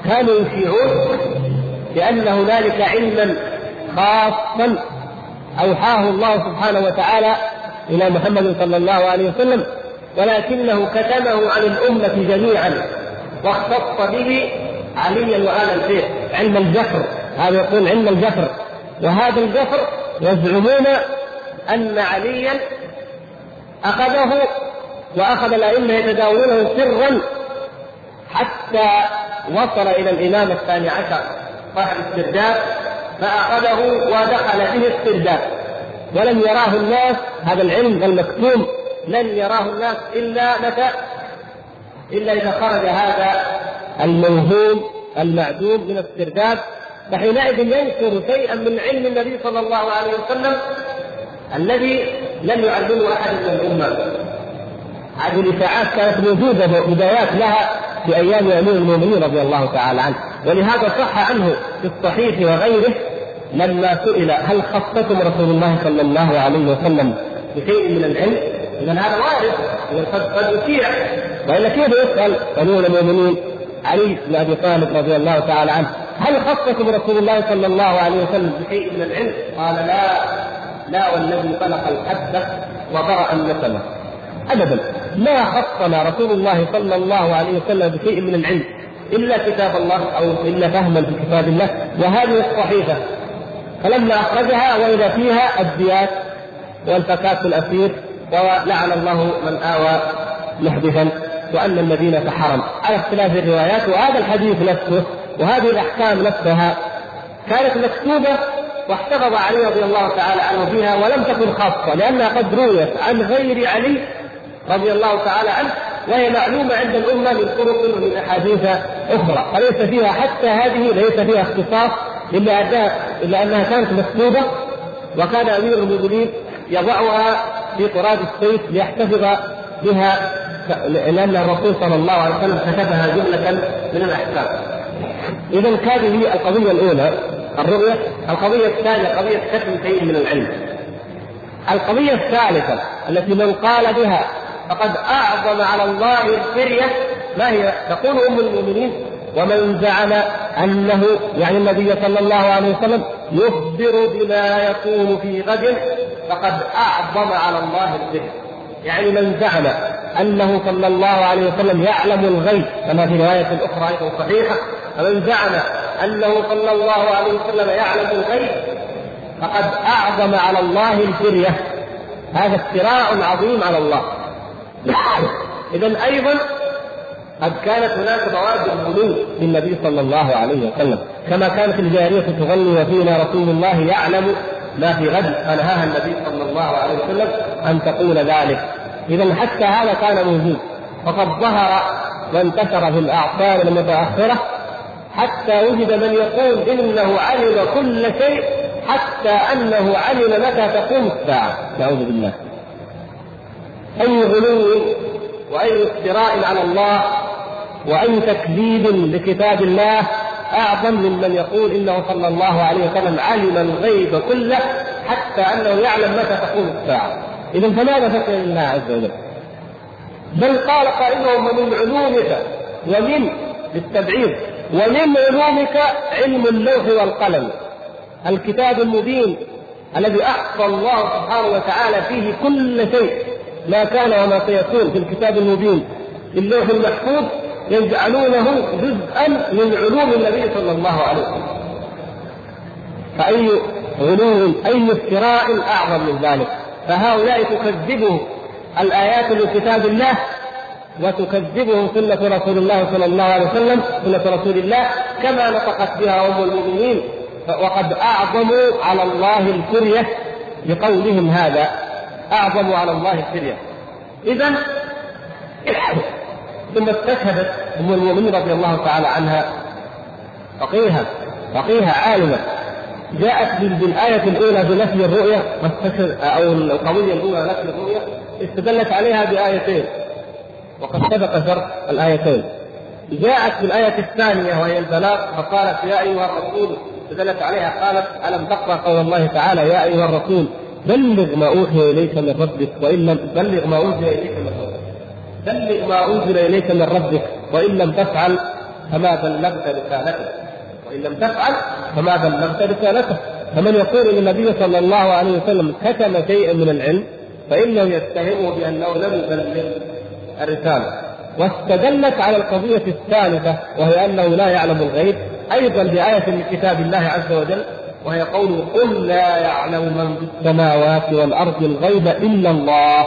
كانوا يشيعون بأن هنالك علما خاصا أوحاه الله سبحانه وتعالى إلى محمد صلى الله عليه وسلم ولكنه كتمه عن الأمة جميعا واختص به عليا وآل البيت علم الجفر. هذا يقول علم الجفر. وهذا الجفر يزعمون أن عليا أخذه وأخذ الأئمة يتداولونه سرا حتى وصل إلى الإمام الثاني عشر صاحب السرداب فأخذه ودخل به السرداب ولم يراه الناس هذا العلم المكتوم لن يراه الناس إلا متى؟ إلا إذا خرج هذا الموهوم المعدوم من السرداب فحينئذ ينشر شيئا من علم النبي صلى الله عليه وسلم الذي لم يعلمه أحد من الأمة هذه الإشاعات كانت موجودة بدايات لها في أيام أمير المؤمنين رضي الله تعالى عنه. ولهذا صح عنه في الصحيح وغيره لما سئل هل خصكم رسول الله صلى الله عليه وسلم بشيء من العلم؟ اذا هذا وارد. اذا قد يشيع وإلا كيف يسأل أمير المؤمنين علي بن أبي طالب رضي الله تعالى عنه؟ هل خصكم رسول الله صلى الله عليه وسلم بشيء من العلم؟ قال لا. لا والذي خلق الحبة وبرأ النسمة ابدا. ما خصنا رسول الله صلى الله عليه وسلم بشيء من العلم إلا كتاب الله أو إلا فهما في كتاب الله وهذه الصحيفة. فلما أخرجها وإذا فيها الديات والفكاك الأسير ولعن الله من آوى محدثا وأن المدينة حرم. على اختلاف الروايات وهذا الحديث نفسه وهذه الأحكام نفسها كانت مكتوبة واحتفظ علي رضي الله تعالى عنه فيها ولم تكن خاصة لأنها قد رويت عن غير علي رضي الله تعالى عنه وهي معلومة عند الأمة من طرق ومن أحاديث أخرى فليس فيها حتى هذه ليس فيها اختصاص إلا انها إلا أنها كانت مكتوبة وكان أمير المؤمنين يضعها في قراد السيف ليحتفظ بها لأن الرسول صلى الله عليه وسلم كتبها جملة من الأحكام. اذا هذه هي القضية الأولى الرؤية، القضية الثانية قضية كتم شيء من العلم. القضية الثالثة التي من قال بها فقد أعظم على الله الفرية ما هي؟ تقول أم المؤمنين ومن زعم أنه يعني النبي صلى الله عليه وسلم يخبر بما يكون في غد فقد أعظم على الله الفرية. يعني من زعم أنه صلى الله عليه وسلم يعلم الغيب كما في رواية أخرى أيضا صحيحة ومن زعم أنه صلى الله عليه وسلم يعلم الغيب فقد أعظم على الله الفرية هذا افتراء عظيم على الله اذا أيضا قد كانت هناك مواد الغلو للنبي صلى الله عليه وسلم. كما كانت الجارية تغني وفينا رسول الله يعلم ما في غد. فنهاها النبي صلى الله عليه وسلم أن تقول ذلك. اذا حتى هذا كان موجود. وقد ظهر وانتشر في الأعصار المتأخرة حتى وجد من يقول إنه علم كل شيء حتى أنه علم متى تقوم الساعة. نعوذ بالله. أي غلو وأي افتراء على الله وأي تكذيب لكتاب الله أعظم ممن يقول إنه صلى الله عليه وسلم علم الغيب كله حتى أنه يعلم متى تقوم الساعة. اذا فماذا فكر الله عز وجل. بل قال قائلهم ومن علومك ومن بالتبعيض ومن علومك علم اللوح والقلم. الكتاب المبين الذي أحصى الله سبحانه وتعالى فيه كل شيء. ما كان وما سيكون في الكتاب المبين. في اللوح المحفوظ يجعلونه جزءا من علوم النبي صلى الله عليه وسلم. فأي غلو أي افتراء أعظم من ذلك؟ فهؤلاء تكذبهم الآيات من كتاب الله وتكذبهم سنة رسول الله صلى الله عليه وسلم سنة رسول الله كما نطقت بها أم المؤمنين. وقد أعظموا على الله الكرية بقولهم هذا. أعظموا على الله الكرية إذا ثم استشهدت أم المؤمنين رضي الله تعالى عنها فقيها فقيها عالمه جاءت بالآية الأولى بنفي الرؤية أو القضية الأولى نفي الرؤية استدلت عليها بآيتين. وقد سبق شرح الآيتين. جاءت بالآية الثانية وهي البلاغ فقالت يا أيها الرسول استدلت عليها قالت ألم تقرأ قول الله تعالى يا أيها الرسول بلغ ما أوحي إليك من ربك وإن لم بلغ ما أوحي إليك من ربك. بلغ ما انزل إليك من ربك وإن لم تفعل فما بلغت رسالته. وإن لم تفعل فما بلغت رسالته. فمن يقول إن النبي صلى الله عليه وسلم كتم شيئا من العلم فإنه يتهمه بأنه لم يبلغ الرسالة. واستدلت على القضية الثالثة وهي أنه لا يعلم الغيب أيضا بايه من كتاب الله عز وجل وهي قوله قل لا يعلم من في السماوات والأرض الغيب إلا الله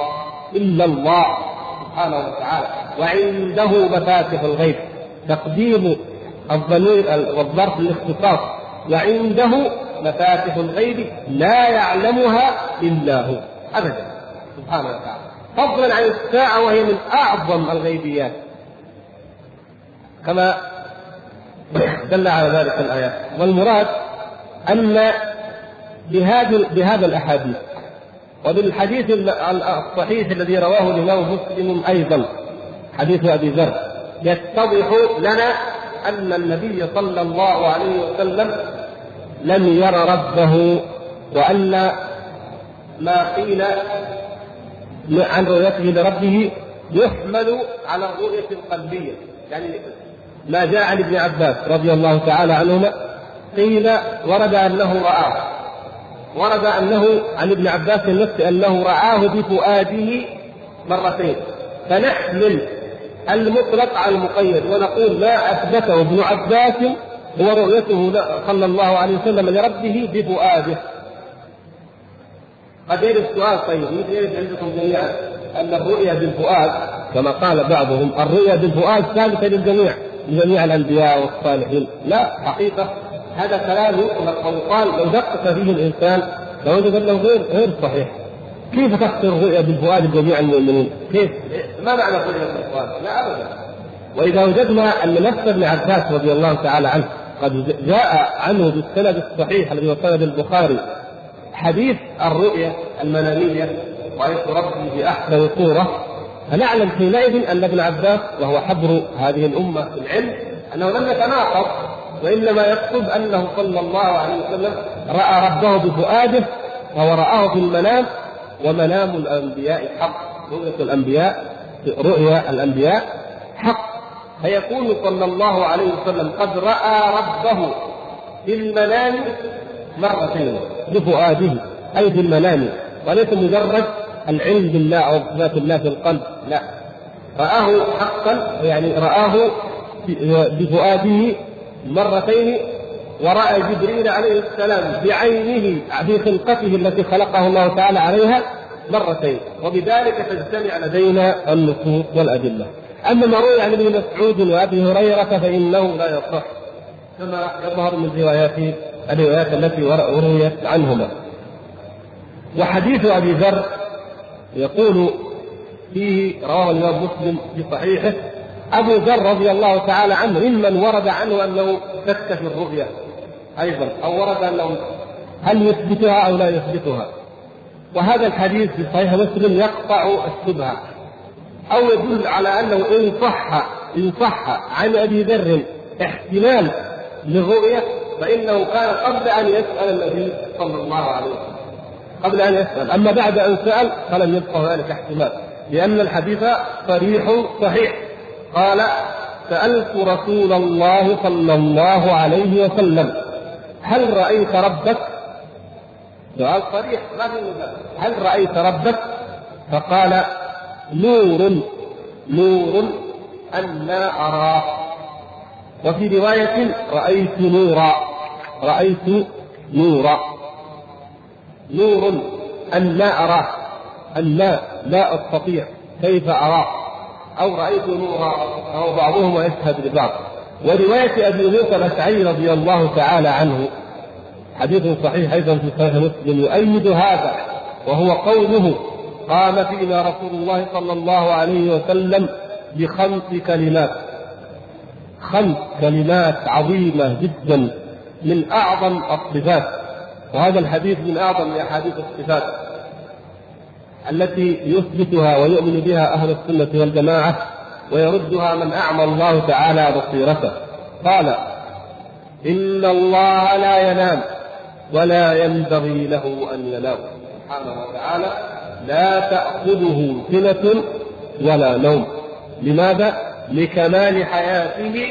إلا الله سبحانه وتعالى. وعنده مفاتح الغيب. تقديم الضمير والظرف للاختصاص. وعنده مفاتح الغيب لا يعلمها إلا هو. ابدا. سبحانه وتعالى. فضلا عن الساعة وهي من أعظم الغيبيات. كما دل على ذلك الآيات. والمراد أن بهذه بهذا الأحاديث. وبالحديث الصحيح الذي رواه الإمام مسلم أيضا حديث أبي ذر يتضح لنا أن النبي صلى الله عليه وسلم لم ير ربه وأن ما قيل عن رؤيته لربه يحمل على الرؤية القلبية. يعني ما جاء عن ابن عباس رضي الله تعالى عنهما قيل ورد أنه رآه. ورد أنه عن ابن عباس نفسه أنه رآه بفؤاده مرتين. فنحمل المطلق على المقيد ونقول ما أثبته ابن عباس هو رؤيته صلى الله عليه وسلم لربه بفؤاده. قد يرد السؤال طيب يرد عندكم جميعا أن الرؤيا بالفؤاد كما قال بعضهم الرؤيا بالفؤاد ثابته للجميع لجميع الأنبياء والصالحين. لا حقيقة هذا كلام يطلق أو يقال لو دقق فيه الإنسان لوجد أنه غير غير صحيح كيف تخطر الرؤيا بالفؤاد لجميع المؤمنين؟ كيف؟ ما معنى الرؤيا بالفؤاد؟ لا ابدا وإذا وجدنا أن نفس ابن عباس رضي الله تعالى عنه قد جاء عنه بالسند الصحيح الذي سند البخاري حديث الرؤيا المنامية رايت ربي باحسن صورة فنعلم حينئذ أن ابن عباس وهو حبر هذه الأمة في العلم أنه لم يتناقض وإنما يقصد أنه صلى الله عليه وسلم رأى ربه بفؤاده وهو راه في المنام ومنام الأنبياء حق. رؤيه الأنبياء رؤيا الأنبياء حق. فيكون صلى الله عليه وسلم قد رأى ربه في المنام مرتين بفؤاده أي في المنام. وليس مجرد العلم بالله أو بذات الله في القلب لا. رآه حقا يعني رآه بفؤاده مرتين ورأى جبريل عليه السلام بعينه في خلقته التي خلقه الله تعالى عليها مرتين. وبذلك تجتمع لدينا النصوص والأدلة. أما ما روي عن ابن مسعود وأبي هريرة فإنه لا يصح كما يظهر من روايات الروايات التي رويت عنهما. وحديث أبي ذر يقول فيه رواه الإمام مسلم في صحيحه أبو ذر رضي الله تعالى عنه ممن ورد عنه أنه شك في الرؤيا. أيضا أو ورد أنه هل يثبتها أو لا يثبتها. وهذا الحديث في صحيح مسلم يقطع الشبهة. أو يدل على أنه إن صح إن صح عن أبي ذر احتمال للرؤية فإنه كان قبل أن يسأل النبي صلى الله عليه وسلم. قبل أن يسأل. أما بعد أن سأل فلم يبقى ذلك احتمال لأن الحديث صريح صحيح. قال سألت رسول الله صلى الله عليه وسلم هل رأيت ربك؟ سؤال صريح ما في هل رأيت ربك؟ فقال نور نور أن لا أراه وفي رواية رأيت نورا رأيت نورا نور أن لا أراه أن لا لا أستطيع كيف أراه أو رأيت نورا أو بعضهما يشهد لبعض ورواية أبي موسى الأشعري رضي الله تعالى عنه حديث صحيح أيضا في صحيح مسلم يؤيد هذا وهو قوله قام فينا رسول الله صلى الله عليه وسلم بخمس كلمات. خمس كلمات عظيمة جدا من أعظم الصفات. وهذا الحديث من أعظم أحاديث الصفات. التي يثبتها ويؤمن بها أهل السنة والجماعة ويردها من أعمى الله تعالى بصيرته. قال إن الله لا ينام ولا ينبغي له أن ينام. سبحانه وتعالى لا تأخذه سنة ولا نوم. لماذا؟ لكمال حياته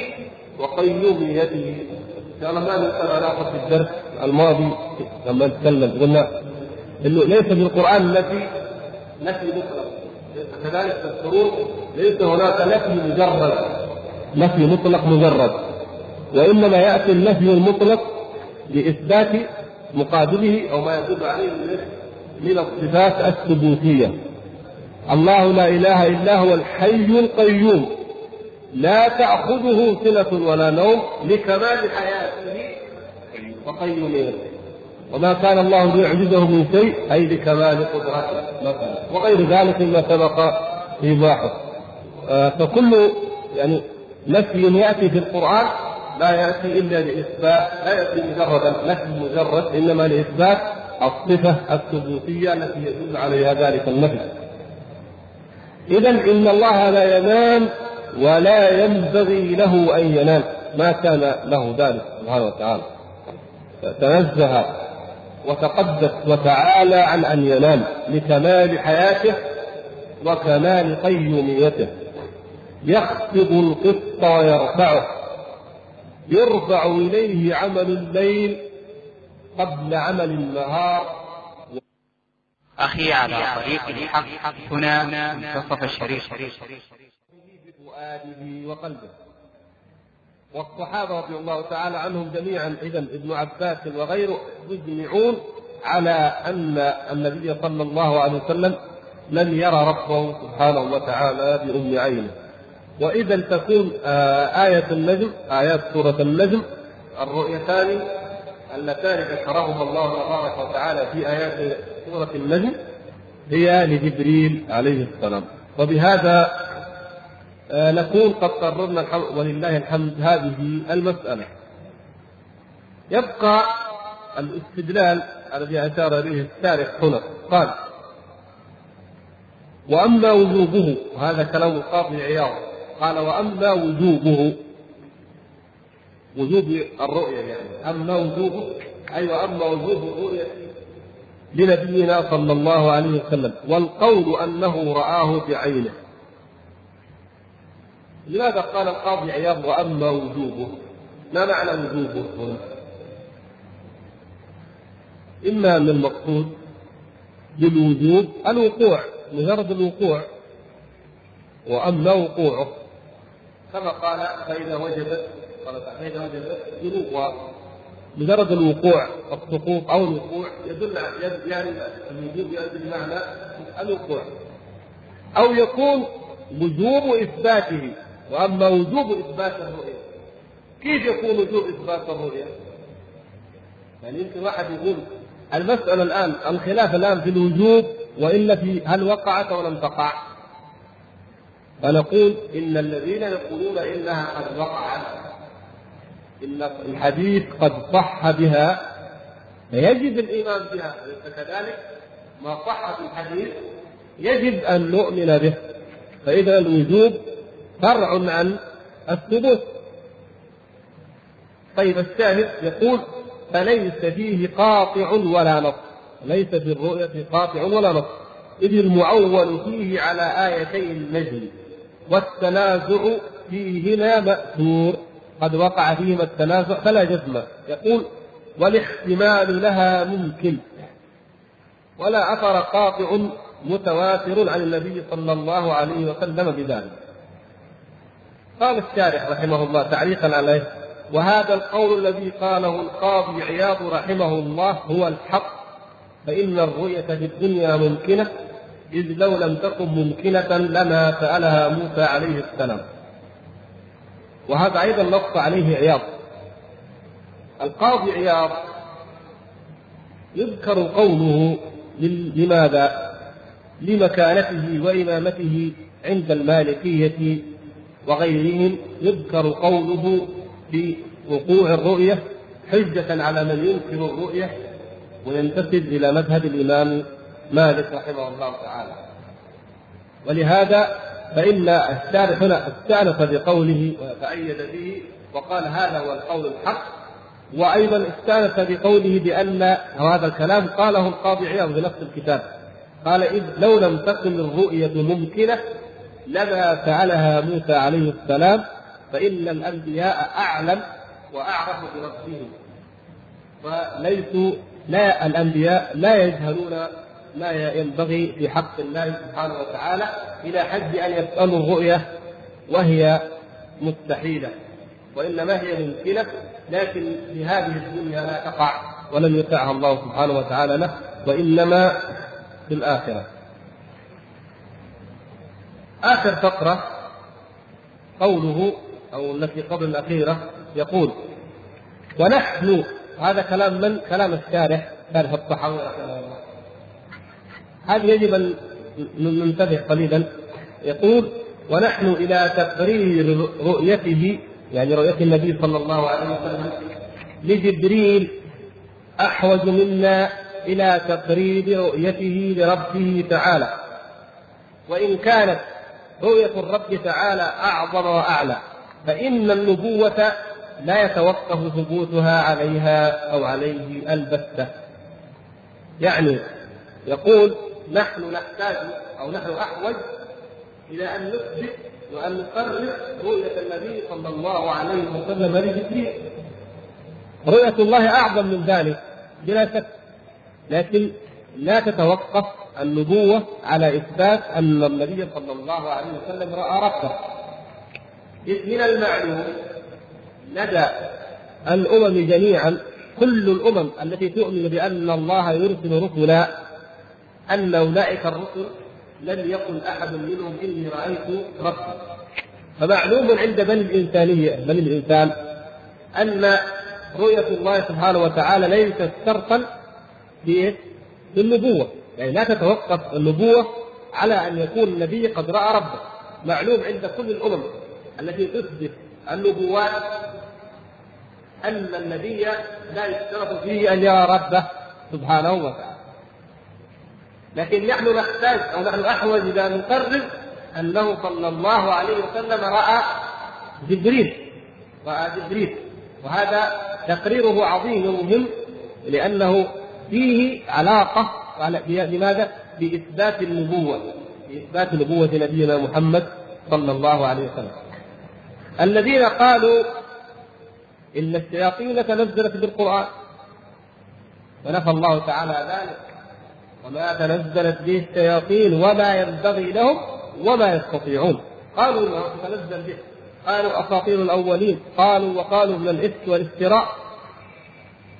وقيوميته شاء الله ما نسال علاقه في الدرس الماضي لما نتكلم قلنا إنه ليس في القرآن النفي نفي مطلق. كذلك تذكرون ليس هناك نفي مجرد. نفي مطلق مجرد. وإنما يأتي النفي المطلق لإثبات مقابله أو ما يدل عليه من الصفات الثبوتية. الله لا إله إلا هو الحي القيوم. لا تأخذه سنة ولا نوم لكمال حياته. وقيوميته وما كان الله ليعجزه من شيء أي لكمال قدرته مثلا. وغير ذلك مما سبق إيضاحه آه فكل يعني نفي يأتي في القرآن لا يأتي إلا لإثبات لا يأتي مجرد نفي مجرد إنما لإثبات الصفة الثبوتية التي يدل عليها ذلك النفي إذا إن الله لا ينام ولا ينبغي له أن ينام. ما كان له ذلك سبحانه وتعالى. تنزه وتقدس وتعالى عن أن ينام لكمال حياته وكمال قيوميته. يخفض القسط ويرفعه. يرفع إليه عمل الليل قبل عمل النهار. أخي على طريق الحق هنا منتصف الشريف. بفؤاده وقلبه. والصحابة رضي الله تعالى عنهم جميعا إذا ابن عباس وغيره مجمعون على أن النبي صلى الله عليه وسلم لم يرى ربه سبحانه وتعالى بأم عينه. وإذا تكون آه، آية النجم آيات سورة النجم الرؤيتان اللتان ذكرهما الله تبارك وتعالى في آيات سورة النجم هي لجبريل عليه السلام. وبهذا نكون قد قررنا ولله الحمد هذه المسألة. يبقى الاستدلال الذي أشار إليه الشارح هنا. قال وأما وجوبه وهذا كلام القاضي عياض قال وأما وجوبه وجوب الرؤية يعني. أما وجوبه أي وأما وجوب الرؤية لنبينا صلى الله عليه وسلم. والقول أنه رآه بعينه. لماذا قال القاضي عياض وأما وجوبه؟ ما معنى وجوبه هنا؟ إما أن المقصود بالوجوب الوقوع مجرد الوقوع وأما وقوعه. كما قال فإذا وجبت قال فإذا وجبت ذنوب مجرد الوقوع السقوط أو الوقوع يدل يعني الوجوب يدل بمعنى الوقوع. أو يكون وجوب إثباته وأما وجوب إثبات الرؤية كيف يكون وجوب إثبات الرؤية؟ يعني يمكن واحد يقول المسألة الآن الخلاف الآن في الوجوب وإلا في هل وقعت أو لم تقع؟ فنقول إن الذين يقولون إنها قد وقعت إن الحديث قد صح بها فيجب الإيمان بها أليس كذلك؟ ما صح في الحديث يجب أن نؤمن به فإذا الوجوب فرع عن الثبوت طيب الشاهد يقول فليس فيه قاطع ولا نص ليس في الرؤية قاطع ولا نص إذ المعول فيه على آيتي النجم والتنازع فيهما مأثور. قد وقع فيهما التنازع فلا جزم. يقول والاحتمال لها ممكن ولا أثر قاطع متواتر عن النبي صلى الله عليه وسلم بذلك. قال الشارح رحمه الله تعليقا عليه وهذا القول الذي قاله القاضي عياض رحمه الله هو الحق فإن الرؤية في الدنيا ممكنة إذ لو لم تكن ممكنة لما سألها موسى عليه السلام وهذا أيضا نص عليه عياض القاضي عياض يذكر قوله لماذا؟ لمكانته وإمامته عند المالكية وغيرهم يذكر قوله في وقوع الرؤية حجة على من ينكر الرؤية وينتسب إلى مذهب الإمام مالك رحمه الله تعالى. ولهذا فإن الشارح هنا استأنف بقوله وتأيد به وقال هذا هو القول الحق وأيضا استأنف بقوله بأن هذا الكلام قاله القاضي عياض في نفس الكتاب قال إذ لو لم تكن الرؤية ممكنة لما فعلها موسى عليه السلام فإن الأنبياء أعلم وأعرف بربهم. وليسوا لا الأنبياء لا يجهلون ما ينبغي في حق الله سبحانه وتعالى إلى حد أن يسألوا الرؤية وهي مستحيلة. وإنما هي ممكنة لكن في هذه الدنيا لا تقع ولم يسعها الله سبحانه وتعالى له وإنما في الآخرة. آخر فقرة قوله أو التي قبل الأخيرة يقول ونحن هذا كلام من؟ كلام الشارح شارح الطحاوي هذا يجب أن ننتبه قليلا؟ يقول ونحن إلى تقرير رؤيته يعني رؤية النبي صلى الله عليه وسلم لجبريل أحوج منا إلى تقرير رؤيته لربه تعالى. وإن كانت رؤية الرب تعالى أعظم وأعلى فإن النبوة لا يتوقف ثبوتها عليها أو عليه البتة. يعني يقول نحن نحتاج أو نحن أحوج إلى أن نثبت وأن نقرر رؤية النبي صلى الله عليه وسلم لجبريل. رؤية الله أعظم من ذلك بلا شك لكن لا تتوقف النبوة على إثبات أن النبي صلى الله عليه وسلم رأى ربه. إذ من المعلوم لدى الأمم جميعا كل الأمم التي تؤمن بأن الله يرسل رسلا أن أولئك الرسل لم يقل أحد منهم إني رأيت ربي. فمعلوم عند بني الإنسانية بني الإنسان أن رؤية الله سبحانه وتعالى ليست شرطا في النبوة يعني لا تتوقف النبوة على أن يكون النبي قد رأى ربه. معلوم عند كل الأمم التي تثبت النبوات أن النبي لا يشترط فيه أن يرى ربه سبحانه وتعالى. لكن نحن نحتاج أو نحن أحوج إلى أن نقرر أنه صلى الله عليه وسلم رأى جبريل رأى جبريل. وهذا تقريره عظيم ومهم لأنه فيه علاقة لماذا؟ بإثبات النبوة. بإثبات نبوة نبينا محمد صلى الله عليه وسلم. الذين قالوا إن الشياطين تنزلت بالقرآن. ونفى الله تعالى ذلك. وما تنزلت به الشياطين وما ينبغي لهم وما يستطيعون. قالوا انه تتنزل به. قالوا أساطير الأولين. قالوا وقالوا من الإفك والإفتراء.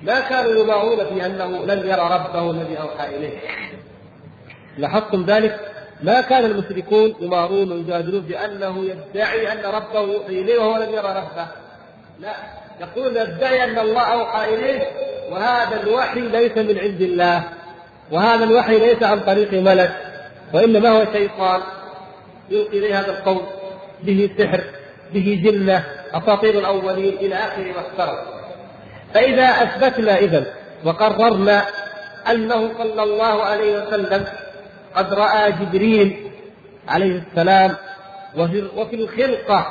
ما كانوا يمارون في أنه لن يرى ربه الذي أوحى إليه. لاحظتم ذلك؟ ما كان المشركون يمارون ويجادلون بانه يدعي أن ربه إليه وهو لم يرى ربه. لا يقول يدعي أن الله أوحى إليه وهذا الوحي ليس من عند الله. وهذا الوحي ليس عن طريق ملك وإنما هو شيطان يلقي إليه هذا القول به سحر به جنة أساطير الأولين إلى اخر ما فإذا أثبتنا اذا وقررنا أنه صلى الله عليه وسلم قد رأى جبريل عليه السلام وفي الخلقة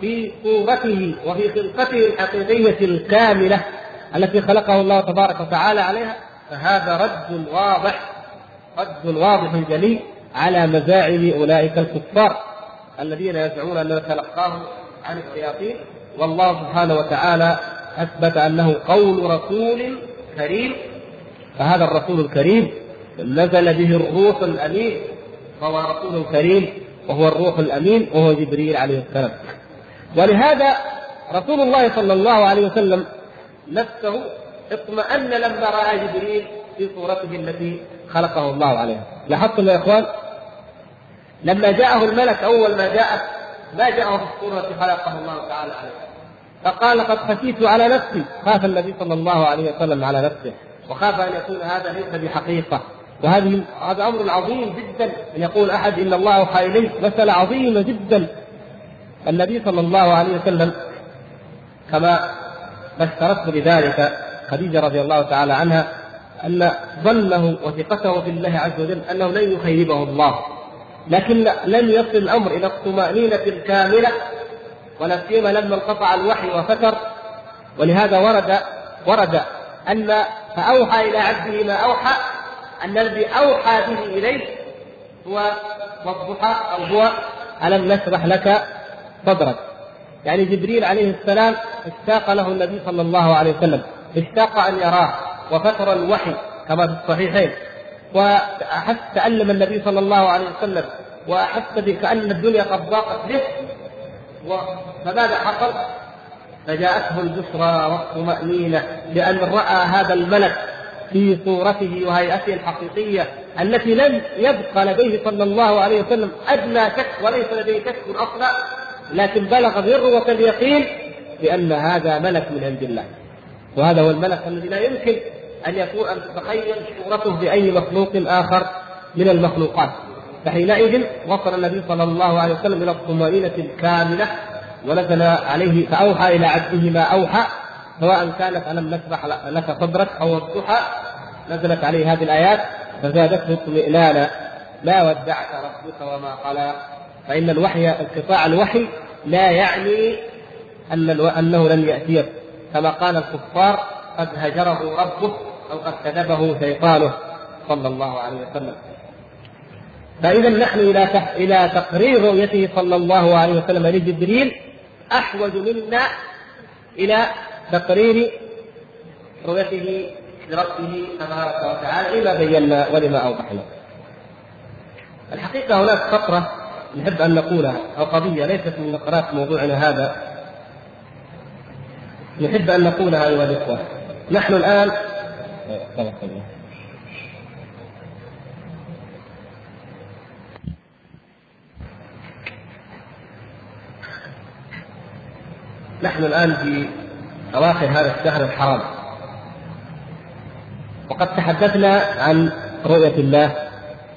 في صورته وفي خلقته الحقيقية الكاملة التي خلقه الله تبارك وتعالى عليها فهذا رد واضح رد واضح جلي على مزاعم أولئك الكفار الذين يزعمون انه تلقاهم عن الشياطين. والله سبحانه وتعالى أثبت أنه قول رسول كريم فهذا الرسول الكريم نزل به الروح الأمين فهو رسول كريم وهو الروح الأمين وهو جبريل عليه السلام. ولهذا رسول الله صلى الله عليه وسلم نفسه اطمأن لما رأى جبريل في صورته التي خلقه الله عليها. لاحظتم يا إخوان؟ لما جاءه الملك أول ما جاء ما جاءه في الصورة التي خلقه الله تعالى عليها. فقال قد خشيت على نفسي. خاف النبي صلى الله عليه وسلم على نفسه. وخاف أن يكون هذا ليس بحقيقة. وهذه هذا أمر عظيم جدا. أن يقول أحد إن الله أوحى مساله عظيمه جدا. النبي صلى الله عليه وسلم كما بشرته بذلك خديجة رضي الله تعالى عنها أن ظنه وثقته في الله عز وجل أنه لن يخيبه الله. لكن لم يصل الأمر إلى الطمأنينة الكاملة ولا سيما لما انقطع الوحي وفتر ولهذا ورد ورد أن فأوحى إلى عبده ما أوحى أن الذي أوحى به اليه هو والضحى أو هو ألم نشرح لك صدرك. يعني جبريل عليه السلام اشتاق له النبي صلى الله عليه وسلم اشتاق أن يراه وفتر الوحي كما في الصحيحين. وأحس تألم النبي صلى الله عليه وسلم وأحس بكأن الدنيا قد ضاقت به فماذا حصل؟ فجاءته البشرى والطمأنينة لأن رأى هذا الملك في صورته وهيئته الحقيقية التي لم يبقى لديه صلى الله عليه وسلم أدنى شك وليس لديه شك أصلا لكن بلغ ذروة اليقين بأن هذا ملك من عند الله وهذا هو الملك الذي لا يمكن أن يكون أن تتخيل صورته بأي مخلوق آخر من المخلوقات فحينئذ وصل النبي صلى الله عليه وسلم إلى الطمأنينة الكاملة ونزل عليه فأوحى إلى عبده ما أوحى سواء كانت ألم نشرح لك صدرك أو الضحى نزلت عليه هذه الآيات فزادته اطمئنانا ما ودعك ربك وما قلى فإن الوحي انقطاع الوحي لا يعني أن أنه لن يأتيه كما قال الكفار قد هجره ربه أو قد كذبه شيطانه صلى الله عليه وسلم. فإذا نحن إلى إلى تقرير رؤيته صلى الله عليه وسلم لجبريل أحوج منا إلى تقرير رؤيته لربه تبارك وتعالى لما بينا ولما أوضحنا. الحقيقة هناك فقرة نحب أن نقولها أو قضية ليست من نقرات موضوعنا هذا. نحب أن نقولها أيها الإخوة. نحن الآن نحن الآن في أواخر هذا الشهر الحرام. وقد تحدثنا عن رؤية الله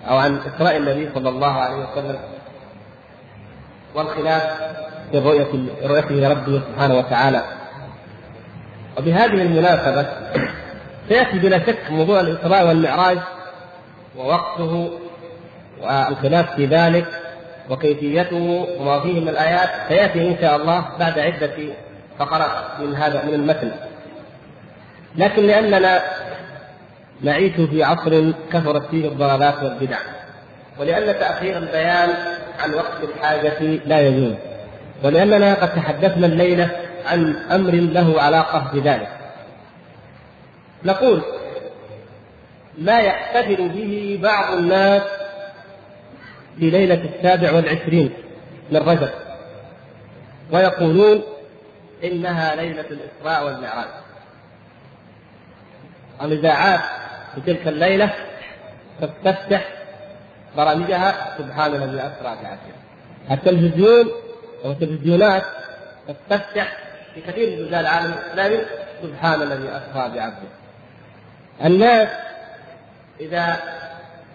أو عن إسراء النبي صلى الله عليه وسلم والخلاف في رؤية رؤيته لربه سبحانه وتعالى. وبهذه المناسبة سيأتي بلا شك موضوع الإسراء والمعراج ووقته والخلاف في ذلك. وكيفيته وما فيه من الآيات سيأتي إن شاء الله بعد عدة فقرات من هذا من المتن. لكن لأننا نعيش في عصر كثرت فيه الضلالات والبدع ولأن تأخير البيان عن وقت الحاجة لا يجوز ولأننا قد تحدثنا الليلة عن أمر له علاقة بذلك. نقول ما يحتفل به بعض الناس في ليلة السابع والعشرين من رجب. ويقولون إنها ليلة الإسراء والمعراج. الإذاعات في تلك الليلة تفتح برامجها سبحان الذي أسرى بعبده. التلفزيون أو التلفزيونات تفتح في كثير من بلدان العالم الإسلامي سبحان الذي أسرى بعبده. الناس إذا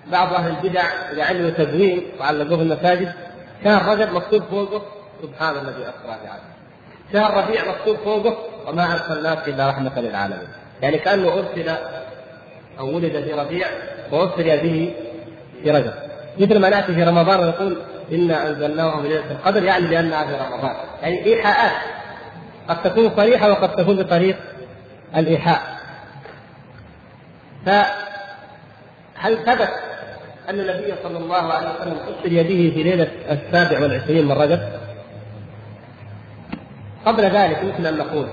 بعض أهل البدع إذا عملوا تدوين وعلقوه في المساجد كان رجب مكتوب فوقه سبحان الذي أسرى بعبده. شهر ربيع مكتوب فوقه وما أرسلناك إلا رحمة للعالمين. يعني كأنه أرسل أو ولد في ربيع وأرسل به في رجب. مثل ما نأتي في رمضان ونقول إنا أنزلناه في ليلة القدر يعني لأنها في رمضان. يعني إيحاءات. قد تكون صريحة وقد تكون بطريق الإيحاء. فهل ثبت أن النبي صلى الله عليه وسلم أرسل يده في ليلة السابع والعشرين من رجب؟ قبل ذلك يمكن أن نقول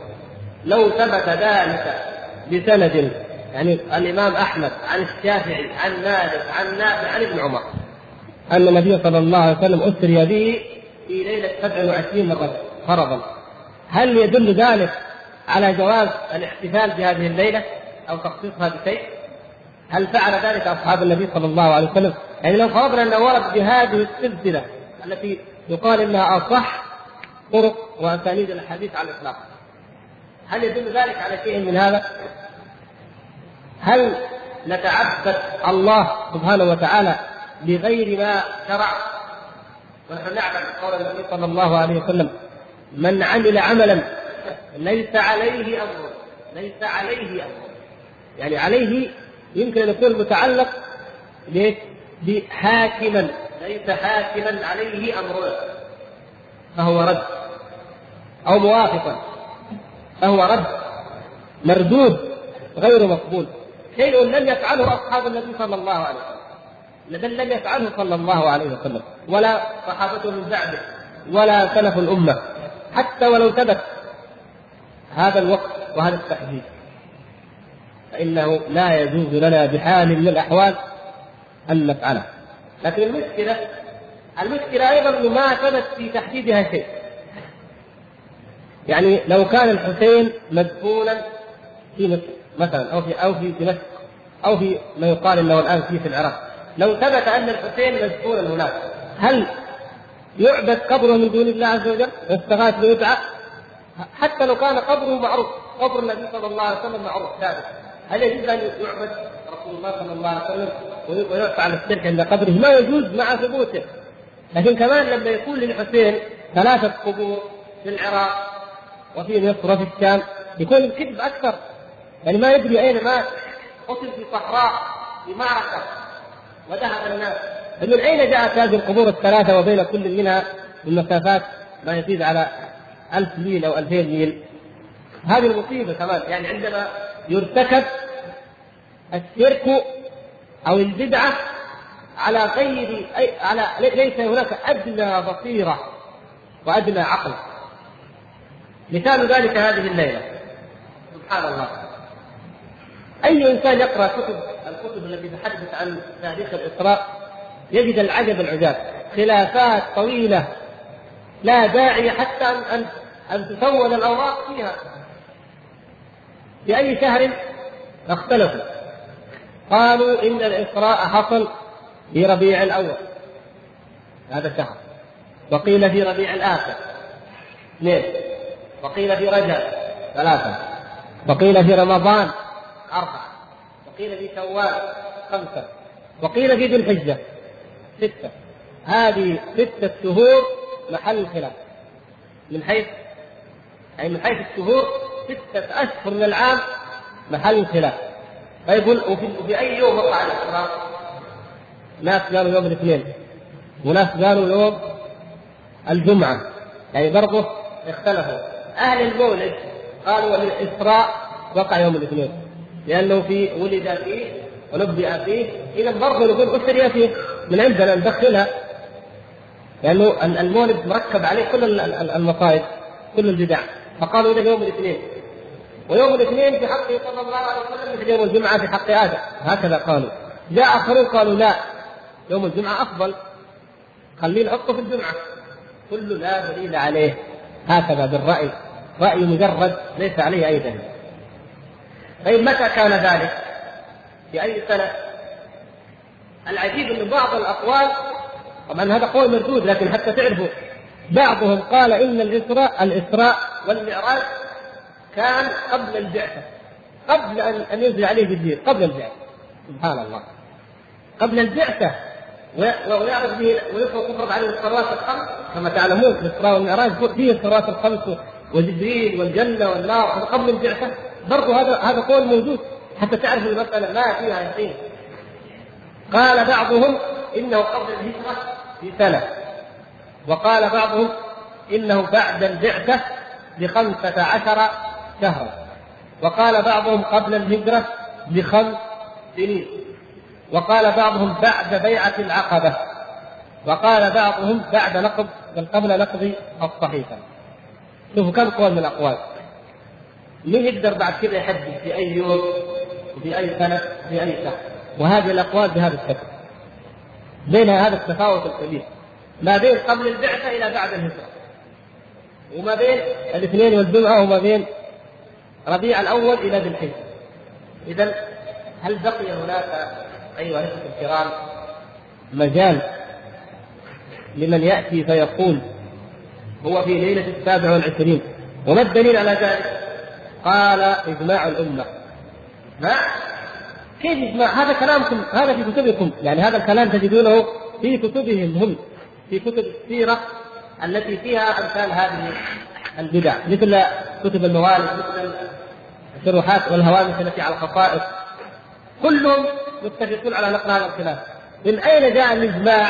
لو ثبت ذلك بسند يعني الإمام أحمد عن الشافعي عن مالك عن نافع عن ابن عمر أن النبي صلى الله عليه وسلم أسري به في ليلة 27 من رجب فرضا هل يدل ذلك على جواز الاحتفال بهذه الليلة أو تخصيصها بشيء؟ هل فعل ذلك أصحاب النبي صلى الله عليه وسلم؟ يعني لو فرضنا أنه ورد بهذه السلسلة التي يقال إنها أصح طرق وأسانيد الحديث على الإطلاق هل يدل ذلك على شيء من هذا؟ هل نتعبد الله سبحانه وتعالى بغير ما شرع ونحن نعلم قول النبي صلى الله عليه وسلم من عمل عملا ليس عليه أمر ليس عليه أمر يعني عليه يمكن أن يكون متعلق بحاكما ليس حاكما عليه أمر فهو رد؟ أو موافقا. فهو رد؟ مردود غير مقبول. شيء لم يفعله أصحاب النبي صلى الله عليه وسلم. بل لم يفعله صلى الله عليه وسلم. ولا صحابته من بعده. ولا سلف الأمة. حتى ولو ثبت هذا الوقت وهذا التحديد فإنه لا يجوز لنا بحال من الأحوال أن نفعله. لكن المشكلة المشكلة أيضا أنه ما ثبت في تحديدها شيء. يعني لو كان الحسين مدفونا في مصر مثلا أو في أو في دمشق أو في ما يقال أنه الآن فيه في العراق لو ثبت أن الحسين مدفونا هناك هل يعبد قبره من دون الله عز وجل؟ يستغاث ويدعى؟ حتى لو كان قبره معروف قبر النبي صلى الله عليه وسلم معروف ثابت. هل يجوز أن يعبد رسول الله صلى الله عليه وسلم ويفعل الشرك عند قبره ما يجوز مع ثبوته. لكن كمان لما يكون للحسين ثلاثة قبور في العراق وفي مصر وفي الشام يكون الكذب أكثر. يعني ما يدري أين مات قتل في صحراء في معركة وذهب الناس. فمن أين جاءت هذه القبور الثلاثة وبين كل منها من مسافات ما يزيد على ألف ميل أو ألفين ميل؟ هذه المصيبة كمان. يعني عندما يرتكب الشرك أو البدعة على غير أي على ليس هناك أدنى بصيرة وأدنى عقل. مثال ذلك هذه الليلة. سبحان الله. أي إنسان يقرأ كتب الكتب التي تتحدث عن تاريخ الإسراء يجد العجب العجاب. خلافات طويلة. لا داعي حتى ان, أن تسول الأوراق فيها. في اي شهر اختلفوا. قالوا إن الإسراء حصل في ربيع الأول هذا شهر وقيل في ربيع الآخر. اثنين. وقيل في رجب ثلاثة. وقيل في رمضان أربعة. وقيل في شوال خمسة. وقيل في ذي الحجة ستة. هذه ستة شهور محل خلاف. من حيث أي من حيث الشهور ستة أشهر من العام محل خلاف. فيقول وفي, وفي أي يوم وقع الإحرام؟ ناس قالوا يوم الاثنين وناس قالوا يوم الجمعة. يعني برضه اختلفوا. أهل المولد قالوا الإسراء وقع يوم الاثنين لأنه في ولد فيه ونبئ فيه إذا برضه نقول أسري فيه من عندنا ندخلها. لأنه المولد مركب عليه كل المصائب كل البدع. فقالوا إذا يوم الاثنين. ويوم الاثنين في حقه صلى الله عليه وسلم مثل يوم الجمعة في حق آدم. هكذا قالوا. جاء آخرون قالوا لا. يوم الجمعة أفضل. خليه نحطه في الجمعة. كل لا دليل عليه. هكذا بالرأي. رأي مجرد ليس عليه أي دليل. طيب متى كان ذلك؟ في أي سنة؟ العجيب أن بعض الأقوال طبعا هذا قول مردود لكن حتى تعرفوا بعضهم قال إن الإسراء الإسراء والمعراج كان قبل البعثه قبل ان ينزل عليه جبريل قبل البعثه سبحان الله. قبل البعثه ويعرف به ويفرض عليه الصلوات الخمس. كما تعلمون الاسراء والمعراج فيه الصلوات الخمس وجبريل والجنة والنار. قبل البعثه برضه هذا هذا قول موجود. حتى تعرف المسألة. ما فيها يقين. قال بعضهم إنه قبل الهجرة بسنة وقال بعضهم إنه بعد البعثة بخمسة عشر شهرا وقال بعضهم قبل الهجرة بخمس سنين. وقال بعضهم بعد بيعة العقبة. وقال بعضهم بعد نقض بل قبل نقض الصحيفة. شوفوا كم قول من الأقوال. مين يقدر بعد كذا يحدد في أي يوم في أي سنة في أي شهر. وهذه الأقوال بهذا الشكل. بين هذا التفاوت الكبير. ما بين قبل البعثة إلى بعد الهجرة. وما بين الاثنين والجمعة وما بين ربيع الأول إلى ذي الحجة إذا هل بقي هناك أيها الأخوة الكرام مجال لمن يأتي فيقول هو في ليلة السابع والعشرين وما الدليل على ذلك؟ قال إجماع الأمة. ما كيف يجمع هذا كلامكم هذا في كتبكم. يعني هذا الكلام تجدونه في كتبهم هم في كتب السيرة التي فيها أمثال هذه البدع مثل كتب الموالد مثل الشروحات والهوامش التي على الخصائص. كلهم متفقون على نقل هذا الخلاف. من أين جاء الإجماع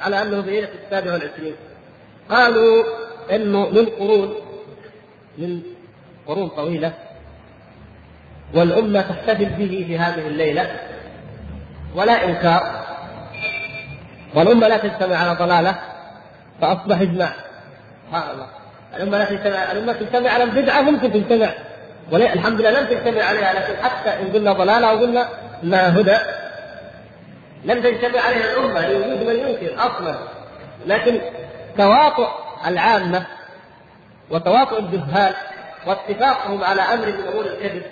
على أنه في السابع والعشرين؟ قالوا أنه من قرون من قرون طويلة والأمة تحتفل به في هذه الليلة ولا إنكار. والأمة لا تجتمع على ضلالة فأصبح إجماع. سبحان الله. الأمة لا تجتمع الأمة تجتمع على البدعة ممكن تجتمع ولا الحمد لله لم تجتمع عليها لكن حتى إن قلنا ضلالة أو قلنا إنها هدى لم تجتمع عليها الأمة لوجود من ينكر أصلا لكن تواطؤ العامة وتواطؤ الجهال واتفاقهم على أمر من أمور الكذب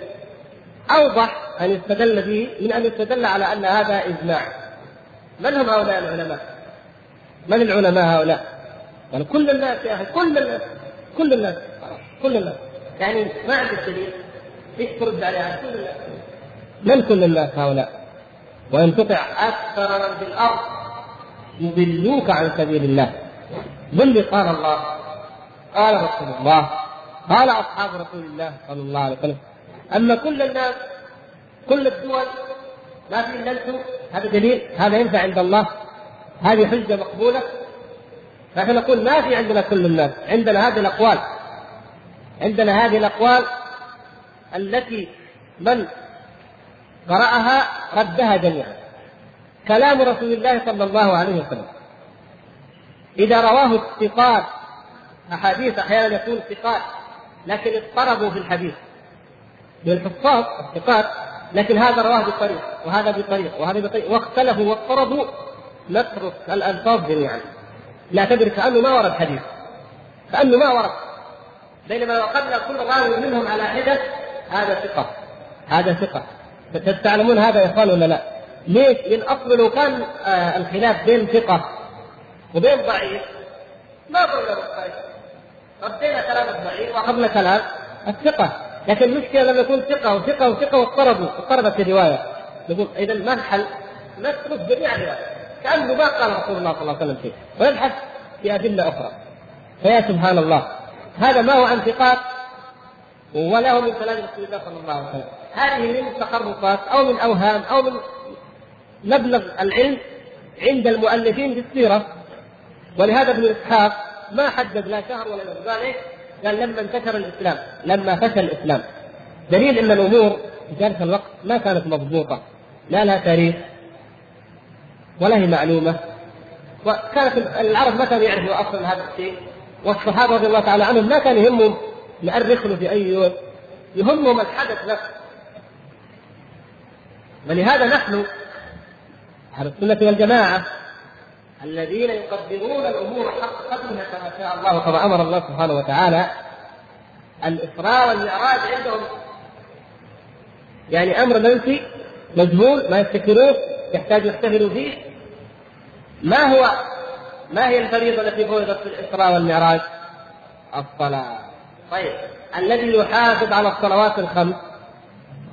أوضح أن يستدل به من أن يستدل على أن هذا إجماع من هم هؤلاء العلماء؟ من العلماء هؤلاء؟ يعني كل الناس يا أخي كل الناس كل الناس. كل الناس. يعني ما عندك دليل. إيش ترد عليها كل الناس. من كل الناس هؤلاء؟ وإن تطع أكثر من في الأرض يضلوك عن سبيل الله. ضل قال الله. قال رسول الله. قال أصحاب رسول الله صلى الله عليه وسلم. أما كل الناس كل الدول ما في الا أنتم هذا دليل. هذا ينفع عند الله. هذه حجة مقبولة. فنحن نقول ما في عندنا كل الناس عندنا هذه الأقوال. عندنا هذه الأقوال التي من قرأها ردها جميعا. كلام رسول الله صلى الله عليه وسلم. إذا رواه الثقات أحاديث أحيانا يكون ثقات لكن اضطربوا في الحديث. بالحفاظ الثقات لكن هذا رواه بطريق وهذا بطريق وهذا بطريق. واختلفوا واضطربوا نترك الألفاظ جميعا. لا تدرك كأنه ما ورد حديث. كأنه ما ورد. بينما لو أخذنا كل راوي منهم على حدة هذا ثقة. هذا ثقة. تعلمون هذا يا إخوان ولا لا؟ ليش؟ لأن أصل لو كان آه الخلاف بين ثقة وبين ضعيف ما ضرنا بالضعيف ردينا كلام الضعيف وأخذنا كلام الثقة. لكن المشكلة لما يكون ثقة وثقة وثقة واضطربوا اضطربت الروايه نقول اذا ما الحل؟ نترك جميع الروايات كأنه ما قال رسول الله صلى الله عليه وسلم شيء. ونبحث في أدلة أخرى. فيا سبحان الله. هذا ما هو عن ثقات ولا هو من كلام رسول الله صلى الله عليه وسلم. هذه من تخرصات أو من أوهام أو من مبلغ العلم عند المؤلفين في السيرة. ولهذا ابن إسحاق ما حدد لا شهر ولا يوم. قال إيه؟ قال لما انتشر الإسلام. لما فشل الإسلام. دليل أن الأمور في ذلك الوقت ما كانت مضبوطة. لا لها تاريخ. ولا هي معلومة. وكانت العرب ما كانوا يعرفوا أصلا هذا الشيء. والصحابة رضي الله تعالى عنهم ما كان يهمهم يؤرخوا في أي يوم. يهمهم الحدث نفسه ولهذا نحن أهل السنة والجماعة الذين يقدرون الأمور حق قدرها كما شاء الله وكما أمر الله سبحانه وتعالى الاسراء والمعراج عندهم. يعني أمر منسي مجهول ما يفتكروه يحتاج يحتفلوا فيه. ما هو ما هي الفريضة التي فرضت في الاسراء والمعراج؟ الصلاة. طيب الذي يحافظ على الصلوات الخمس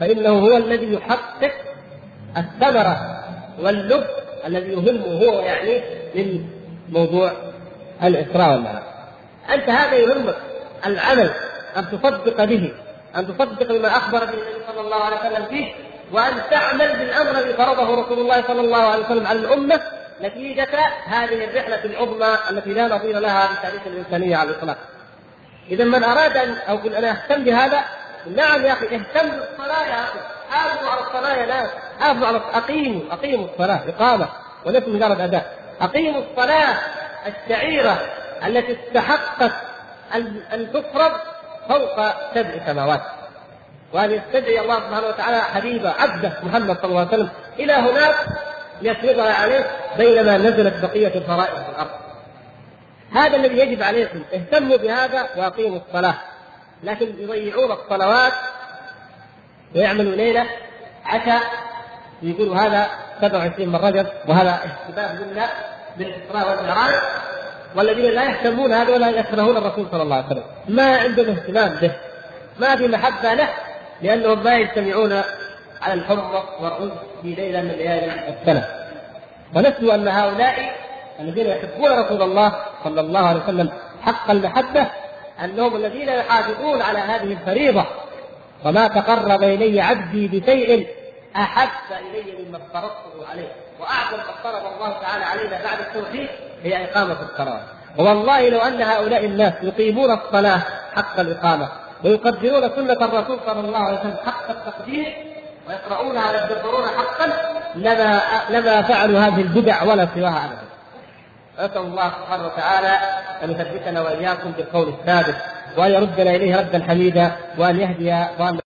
فإنه هو الذي يحقق الثمرة واللب الذي يهمه هو يعني من موضوع الإسراء والمعراج. أنت هذا يهمك. العمل أن تصدق به أن تصدق بما أخبر به النبي صلى الله عليه وسلم فيه وأن تعمل بالأمر الذي فرضه رسول الله صلى الله عليه وسلم على الأمة نتيجة هذه الرحلة العظمى التي لا نظير لها في تاريخ الإنسانية على الإطلاق. إذا من أراد أن أو أنا أهتم بهذا نعم يا أخي اهتم بالصلاة يا أخي. حافظوا على الصلاة يا ناس حافظوا على أقيموا أقيموا الصلاة إقامة. وليس مجرد أداء. أقيموا الصلاة الشعيرة التي استحقت أن تفرض فوق سبع سماوات. وأن يستدعي الله سبحانه وتعالى حبيبة عبده محمد صلى الله عليه وسلم. إلى هناك ليفرضها عليه بينما نزلت بقية الفرائض في الأرض. هذا الذي يجب عليكم اهتموا بهذا وأقيموا الصلاة. لكن يضيعون الصلوات ويعملوا ليلة عشاء يقولوا هذا 27 من رجب وهذا احتفال منا بالإسراء والمعراج والذين لا يهتمون هذا ولا يكرهون الرسول صلى الله عليه وسلم. ما عندهم اهتمام به. ما في محبة له لأنهم ما يجتمعون على الحمص والرز في ليلة من ليالي السنة. ونسوا أن هؤلاء الذين يحبون رسول الله صلى الله عليه وسلم حق المحبة أنهم الذين يحافظون على هذه الفريضة. وما تقرب الي عبدي بشيء أحب إلي مما افترضته عليه. وأعظم ما افترض الله تعالى علينا بعد التوحيد هي إقامة الصلاة. والله لو أن هؤلاء الناس يقيمون الصلاة حق الإقامة ويقدرون سنة الرسول صلى الله عليه وسلم حق التقدير ويقرؤونها ويدبرون حقا لما لما فعلوا هذه البدع ولا سواها ابدا. أسأل الله سبحانه وتعالى أن يثبتنا وإياكم بالقول الثابت وأن يردنا إليه ردا حميدا وأن يهدي ضال